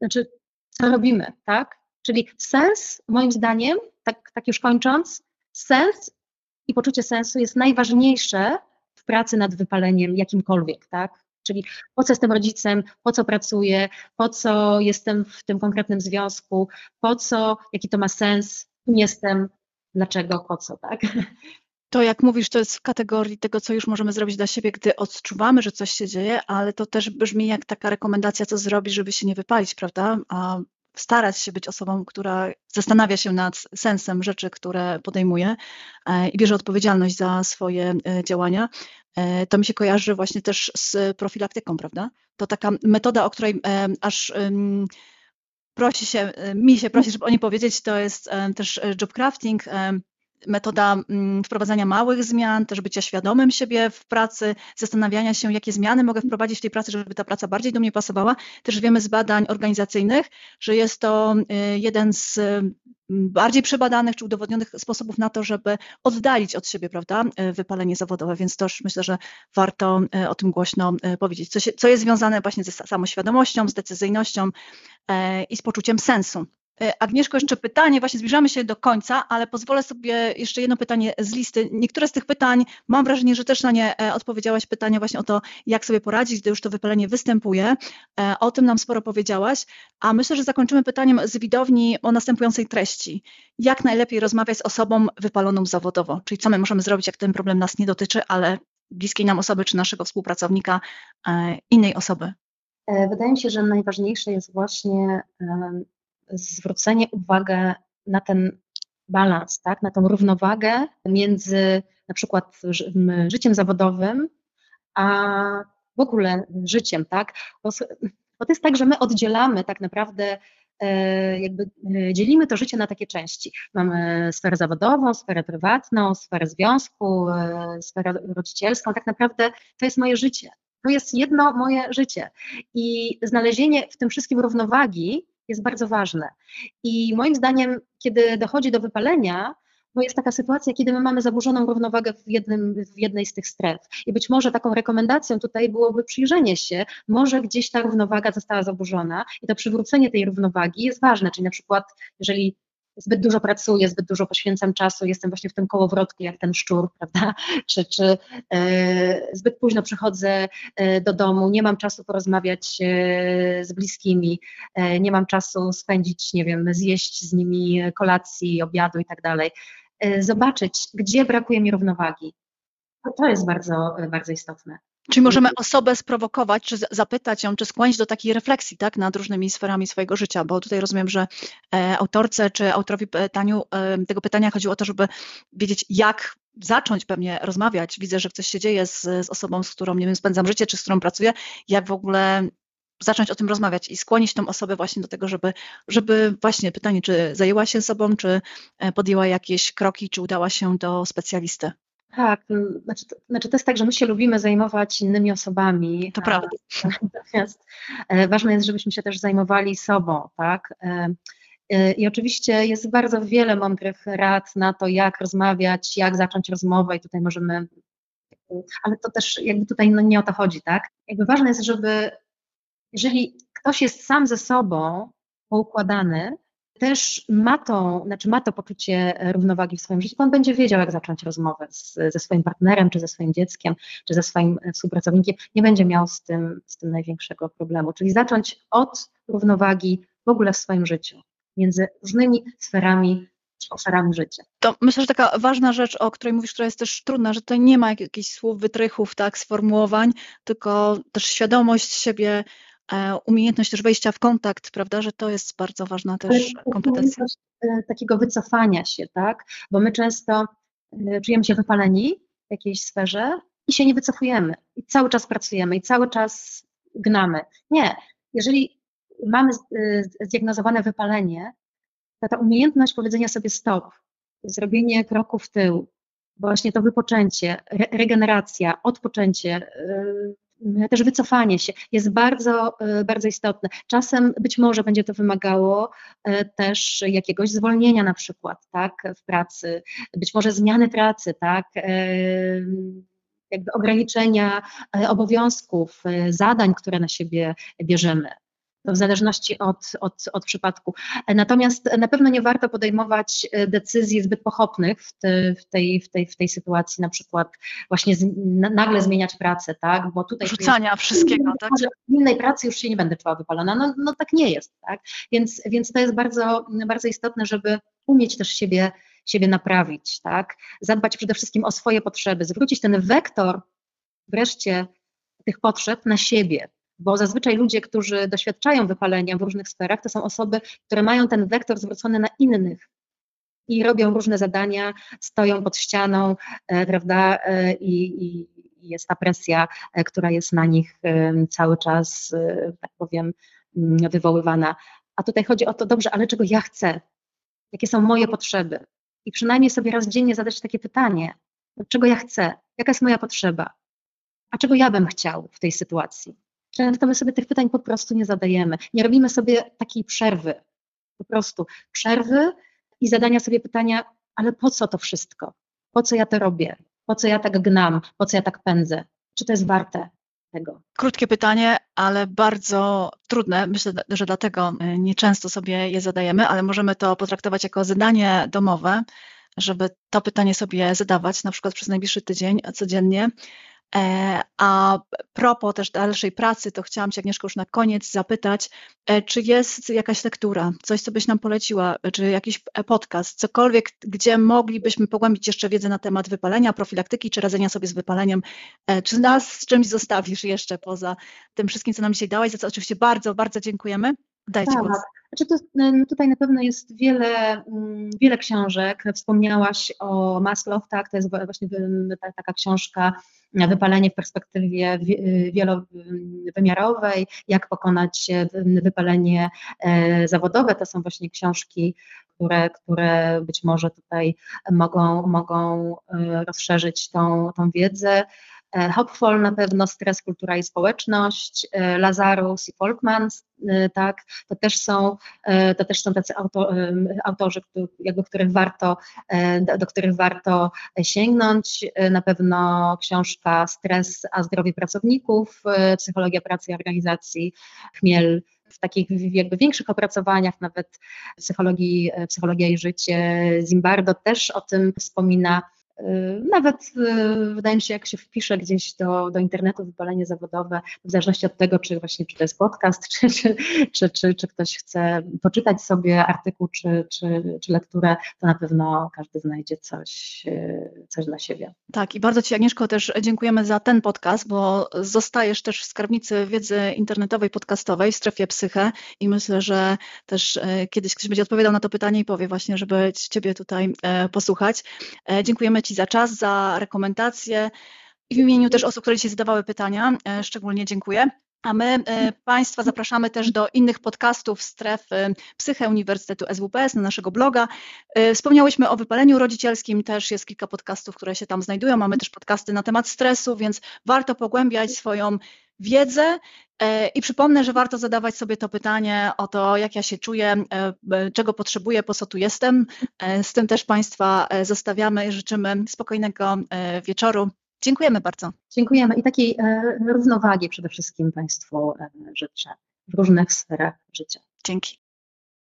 znaczy co robimy, tak? Czyli sens, moim zdaniem, tak, tak już kończąc, sens i poczucie sensu jest najważniejsze w pracy nad wypaleniem jakimkolwiek, tak? Czyli po co jestem rodzicem, po co pracuję, po co jestem w tym konkretnym związku, po co, jaki to ma sens, kim jestem, dlaczego, po co, tak? To jak mówisz, to jest w kategorii tego, co już możemy zrobić dla siebie, gdy odczuwamy, że coś się dzieje, ale to też brzmi jak taka rekomendacja, co zrobić, żeby się nie wypalić, prawda? A starać się być osobą, która zastanawia się nad sensem rzeczy, które podejmuje e, i bierze odpowiedzialność za swoje e, działania, to mi się kojarzy właśnie też z profilaktyką, prawda? To taka metoda, o której aż prosi się, mi się prosi, żeby o niej powiedzieć, to jest też job crafting, metoda mm, wprowadzania małych zmian, też bycia świadomym siebie w pracy, zastanawiania się, jakie zmiany mogę wprowadzić w tej pracy, żeby ta praca bardziej do mnie pasowała. Też wiemy z badań organizacyjnych, że jest to y, jeden z mm, bardziej przebadanych czy udowodnionych sposobów na to, żeby oddalić od siebie, prawda, y, wypalenie zawodowe, więc też myślę, że warto y, o tym głośno powiedzieć, co, się, co jest związane właśnie ze samoświadomością, z decyzyjnością i z poczuciem sensu Agnieszko, jeszcze pytanie, właśnie zbliżamy się do końca, ale pozwolę sobie jeszcze jedno pytanie z listy. Niektóre z tych pytań, mam wrażenie, że też na nie e, odpowiedziałaś, pytanie właśnie o to, jak sobie poradzić, gdy już to wypalenie występuje. E, o tym nam sporo powiedziałaś, a myślę, że zakończymy pytaniem z widowni o następującej treści. Jak najlepiej rozmawiać z osobą wypaloną zawodowo? Czyli co my możemy zrobić, jak ten problem nas nie dotyczy, ale bliskiej nam osoby, czy naszego współpracownika, innej osoby? Wydaje mi się, że najważniejsze jest właśnie zwrócenie uwagi na ten balans, tak, na tą równowagę między na przykład życiem zawodowym, a w ogóle życiem, tak? Bo, bo to jest tak, że my oddzielamy tak naprawdę e, jakby e, dzielimy to życie na takie części. Mamy sferę zawodową, sferę prywatną, sferę związku, e, sferę rodzicielską. Tak naprawdę to jest moje życie. To jest jedno moje życie. I znalezienie w tym wszystkim równowagi jest bardzo ważne. I moim zdaniem, kiedy dochodzi do wypalenia, bo jest taka sytuacja, kiedy my mamy zaburzoną równowagę w, jednym, w jednej z tych stref. I być może taką rekomendacją tutaj byłoby przyjrzenie się, może gdzieś ta równowaga została zaburzona i to przywrócenie tej równowagi jest ważne. Czyli na przykład, jeżeli zbyt dużo pracuję, zbyt dużo poświęcam czasu, jestem właśnie w tym kołowrotku jak ten szczur, *laughs* prawda? Czy, czy e, zbyt późno przychodzę e, do domu, nie mam czasu porozmawiać e, z bliskimi, e, nie mam czasu spędzić, nie wiem, zjeść z nimi kolacji, obiadu i tak dalej. E, zobaczyć, gdzie brakuje mi równowagi. To jest bardzo, bardzo istotne. Czyli możemy osobę sprowokować, czy zapytać ją, czy skłonić do takiej refleksji tak, nad różnymi sferami swojego życia, bo tutaj rozumiem, że e, autorce czy autorowi pytaniu, e, tego pytania chodziło o to, żeby wiedzieć, jak zacząć pewnie rozmawiać. Widzę, że coś się dzieje z, z osobą, z którą nie wiem, spędzam życie, czy z którą pracuję, jak w ogóle zacząć o tym rozmawiać i skłonić tą osobę właśnie do tego, żeby, żeby właśnie pytanie, czy zajęła się sobą, czy e, podjęła jakieś kroki, czy udała się do specjalisty. Tak, znaczy to, znaczy to jest tak, że my się lubimy zajmować innymi osobami. To prawda. *laughs* Natomiast e, ważne jest, żebyśmy się też zajmowali sobą, tak? E, e, I oczywiście jest bardzo wiele mądrych rad na to, jak rozmawiać, jak zacząć rozmowę i tutaj możemy, ale to też jakby tutaj no nie o to chodzi, tak? Jakby ważne jest, żeby jeżeli ktoś jest sam ze sobą poukładany, też ma to, znaczy ma to poczucie równowagi w swoim życiu, on będzie wiedział, jak zacząć rozmowę z, ze swoim partnerem, czy ze swoim dzieckiem, czy ze swoim współpracownikiem, nie będzie miał z tym, z tym największego problemu. Czyli zacząć od równowagi w ogóle w swoim życiu, między różnymi sferami obszarami życia. To myślę, że taka ważna rzecz, o której mówisz, która jest też trudna, że tutaj nie ma jakichś słów, wytrychów, tak, sformułowań, tylko też świadomość siebie, umiejętność też wejścia w kontakt, prawda, że to jest bardzo ważna też kompetencja. E, takiego wycofania się, tak, bo my często e, czujemy się wypaleni w jakiejś sferze i się nie wycofujemy. I cały czas pracujemy i cały czas gnamy. Nie. Jeżeli mamy zdiagnozowane wypalenie, to ta umiejętność powiedzenia sobie stop, zrobienie kroku w tył, właśnie to wypoczęcie, re regeneracja, odpoczęcie, też wycofanie się jest bardzo, yy, bardzo istotne. Czasem być może będzie to wymagało yy, też jakiegoś zwolnienia na przykład, tak, w pracy, być może zmiany pracy, tak, jakby ograniczenia obowiązków, zadań, które na siebie bierzemy w zależności od, od, od przypadku. Natomiast na pewno nie warto podejmować e, decyzji zbyt pochopnych w, te, w, tej, w, tej, w tej sytuacji, na przykład właśnie z, nagle zmieniać pracę, tak? Bo tutaj Rzucania jest, wszystkiego, tak? W innej pracy już się nie będę czuła wypalona. No, no tak nie jest, tak? Więc, więc to jest bardzo, bardzo istotne, żeby umieć też siebie, siebie naprawić, tak? Zadbać przede wszystkim o swoje potrzeby, zwrócić ten wektor wreszcie tych potrzeb na siebie, bo zazwyczaj ludzie, którzy doświadczają wypalenia w różnych sferach, to są osoby, które mają ten wektor zwrócony na innych i robią różne zadania, stoją pod ścianą, e, prawda, e, i, i, jest ta presja, e, która jest na nich cały czas, tak powiem, mm, wywoływana. A tutaj chodzi o to, dobrze, ale czego ja chcę? Jakie są moje potrzeby? I przynajmniej sobie raz dziennie zadać takie pytanie, czego ja chcę? Jaka jest moja potrzeba? A czego ja bym chciał w tej sytuacji? Często my sobie tych pytań po prostu nie zadajemy. Nie robimy sobie takiej przerwy. Po prostu przerwy i zadania sobie pytania, ale po co to wszystko? Po co ja to robię? Po co ja tak gnam? Po co ja tak pędzę? Czy to jest warte tego? Krótkie pytanie, ale bardzo trudne. Myślę, że dlatego e, nieczęsto sobie je zadajemy, ale możemy to potraktować jako zadanie domowe, żeby to pytanie sobie zadawać, na przykład przez najbliższy tydzień, codziennie. E, a propos też dalszej pracy, to chciałam Cię Agnieszko już na koniec zapytać, e, czy jest jakaś lektura, coś, co byś nam poleciła, czy jakiś podcast, cokolwiek, gdzie moglibyśmy pogłębić jeszcze wiedzę na temat wypalenia, profilaktyki, czy radzenia sobie z wypaleniem, e, czy nas z czymś zostawisz jeszcze poza tym wszystkim, co nam dzisiaj dałaś, za co oczywiście bardzo, bardzo dziękujemy. Dajcie tak. głos. Znaczy to, no tutaj na pewno jest wiele, mm, wiele książek. Wspomniałaś o Maslow, tak, to jest właśnie taka książka wypalenie w perspektywie wielowymiarowej, jak pokonać wypalenie e, zawodowe. To są właśnie książki, które, które być może tutaj mogą, mogą e, rozszerzyć tą, tą wiedzę. E, Hopfol na pewno, Stres, Kultura i Społeczność, e, Lazarus i Folkman, e, tak, to też są, to też są tacy auto, autorzy, jakby których warto, do których warto sięgnąć. Na pewno książka Stres, a zdrowie pracowników, Psychologia pracy i organizacji, Chmiel w takich jakby większych opracowaniach, nawet psychologii, psychologia i życie, Zimbardo też o tym wspomina. Y, nawet y, wydaje mi się, jak się wpisze gdzieś do, do internetu wypalenie zawodowe, w zależności od tego, czy właśnie czy to jest podcast, *laughs* czy, czy, czy, czy, czy ktoś chce poczytać sobie artykuł, czy, czy, czy lekturę, to na pewno każdy znajdzie coś, y, coś dla siebie. Tak, i bardzo Ci, Agnieszko, też dziękujemy za ten podcast, bo zostajesz też w skarbnicy wiedzy internetowej, podcastowej w strefie psyche i myślę, że też kiedyś ktoś będzie odpowiadał na to pytanie i powie właśnie, żeby Ciebie tutaj e, posłuchać. E, dziękujemy Ci za czas, za rekomendacje i w imieniu też osób, które dzisiaj zadawały pytania, e, szczególnie dziękuję. A my e, Państwa zapraszamy też do innych podcastów strefy Psyche Uniwersytetu SWPS na naszego bloga. E, wspomniałyśmy o wypaleniu rodzicielskim, też jest kilka podcastów, które się tam znajdują. Mamy też podcasty na temat stresu, więc warto pogłębiać swoją wiedzę. I przypomnę, że warto zadawać sobie to pytanie o to, jak ja się czuję, czego potrzebuję, po co tu jestem. Z tym też Państwa zostawiamy i życzymy spokojnego wieczoru. Dziękujemy bardzo. Dziękujemy i takiej równowagi przede wszystkim Państwu życzę w różnych sferach życia. Dzięki.